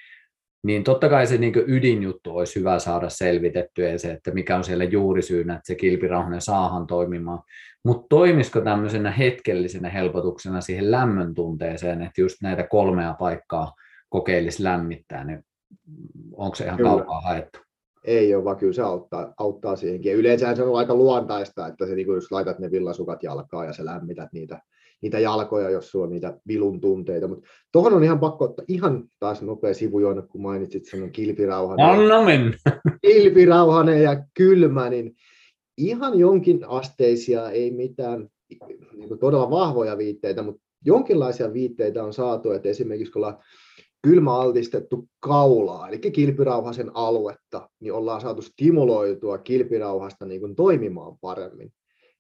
niin totta kai se niin ydinjuttu olisi hyvä saada selvitettyä ja se, että mikä on siellä juurisyynä, että se kilpirauhanen saahan toimimaan. Mutta toimisiko tämmöisenä hetkellisenä helpotuksena siihen lämmön tunteeseen, että just näitä kolmea paikkaa kokeilisi lämmittää, niin onko se ihan kyllä. kaukaa haettu? Ei ole, vaan kyllä se auttaa, auttaa siihenkin. yleensä se on aika luontaista, että se, niin jos laitat ne villasukat jalkaan ja sä lämmität niitä, niitä jalkoja, jos sulla on niitä vilun tunteita. Mutta tuohon on ihan pakko ottaa ihan taas nopea sivujoina, kun mainitsit sen kilpirauhanen. Anna mennä. Kilpirauhanen ja kylmä, niin ihan jonkin asteisia, ei mitään niin todella vahvoja viitteitä, mutta jonkinlaisia viitteitä on saatu, että esimerkiksi kun ollaan kylmäaltistettu kaulaa, eli kilpirauhasen aluetta, niin ollaan saatu stimuloitua kilpirauhasta niin kuin toimimaan paremmin.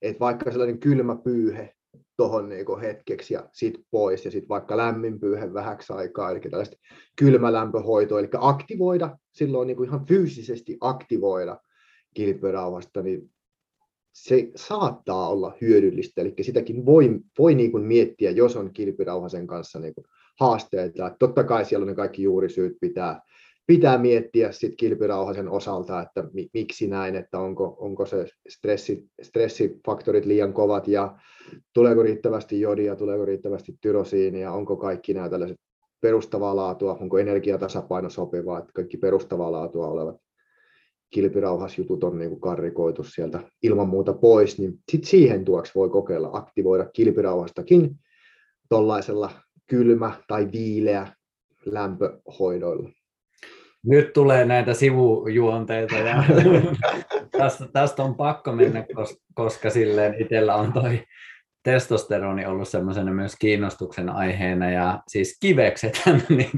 Et vaikka sellainen kylmä pyyhe tuohon niin hetkeksi ja sitten pois, ja sitten vaikka lämmin pyyhe vähäksi aikaa, eli tällaista kylmälämpöhoitoa, eli aktivoida, silloin niin kuin ihan fyysisesti aktivoida kilpirauhasta, niin se saattaa olla hyödyllistä, eli sitäkin voi, voi niin kuin miettiä, jos on kilpirauhasen kanssa niin kuin haasteita. Totta kai siellä ne kaikki juurisyyt pitää, pitää miettiä sit kilpirauhasen osalta, että mi, miksi näin, että onko, onko se stressi, stressifaktorit liian kovat ja tuleeko riittävästi jodia, tuleeko riittävästi tyrosiinia, onko kaikki nämä tällaiset perustavaa laatua, onko energiatasapaino sopiva, että kaikki perustavaa laatua olevat kilpirauhasjutut on niin kuin karrikoitu sieltä ilman muuta pois, niin sit siihen tuoksi voi kokeilla aktivoida kilpirauhastakin tuollaisella kylmä tai viileä lämpöhoidoilla. Nyt tulee näitä sivujuonteita ja [LAUGHS] tästä, tästä on pakko mennä, koska silleen itsellä on toi testosteroni ollut semmoisena myös kiinnostuksen aiheena ja siis kivekset [LAUGHS] niin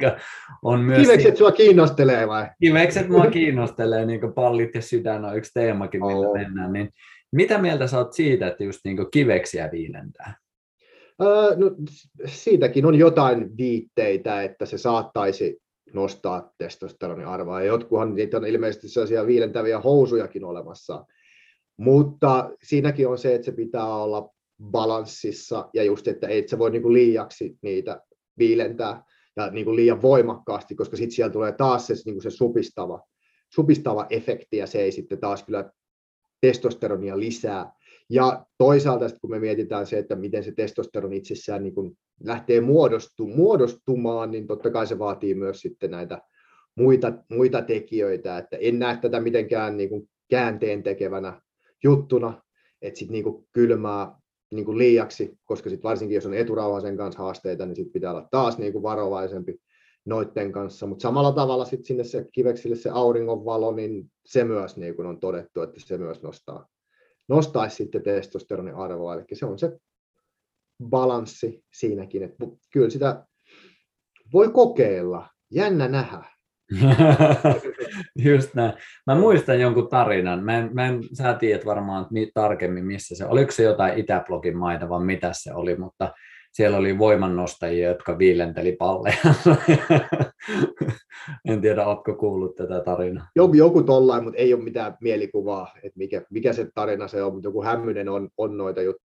on myös... Kivekset sua kiinnostelee vai? Kivekset mua [LAUGHS] kiinnostelee, niin pallit ja sydän on yksi teemakin, millä oh. mennään. Niin mitä mieltä sä oot siitä, että just niin kiveksiä viilentää? No, siitäkin on jotain viitteitä, että se saattaisi nostaa testosteronin arvoa. Ja jotkuhan niitä on ilmeisesti sellaisia viilentäviä housujakin olemassa. Mutta siinäkin on se, että se pitää olla balanssissa ja just, että ei se voi niin kuin liiaksi niitä viilentää ja niin kuin liian voimakkaasti, koska sitten siellä tulee taas se, niin kuin se supistava, supistava efekti ja se ei sitten taas kyllä testosteronia lisää. Ja toisaalta kun me mietitään se, että miten se testosteron itsessään niin kuin lähtee muodostu, muodostumaan, niin totta kai se vaatii myös sitten näitä muita, muita tekijöitä, että en näe tätä mitenkään niin kuin käänteen tekevänä juttuna, että sitten niin kylmää niin kuin liiaksi, koska sit varsinkin jos on eturauhasen kanssa haasteita, niin sit pitää olla taas niin kuin varovaisempi noitten kanssa, mutta samalla tavalla sit sinne se kiveksille se auringonvalo, niin se myös niin kuin on todettu, että se myös nostaa, nostaisi sitten testosteronin arvoa, eli se on se balanssi siinäkin, että kyllä sitä voi kokeilla, jännä nähdä. [LAUGHS] Just näin. Mä muistan jonkun tarinan. Mä en, mä en, sä tiedät varmaan mi, tarkemmin, missä se Oliko se jotain Itäblogin maita, vai mitä se oli, mutta siellä oli voimannostajia, jotka viilenteli palleja. [LAUGHS] en tiedä, oletko kuullut tätä tarinaa. Joku, joku tollain, mutta ei ole mitään mielikuvaa, että mikä, mikä se tarina se on, mutta joku hämmyinen on, on noita juttuja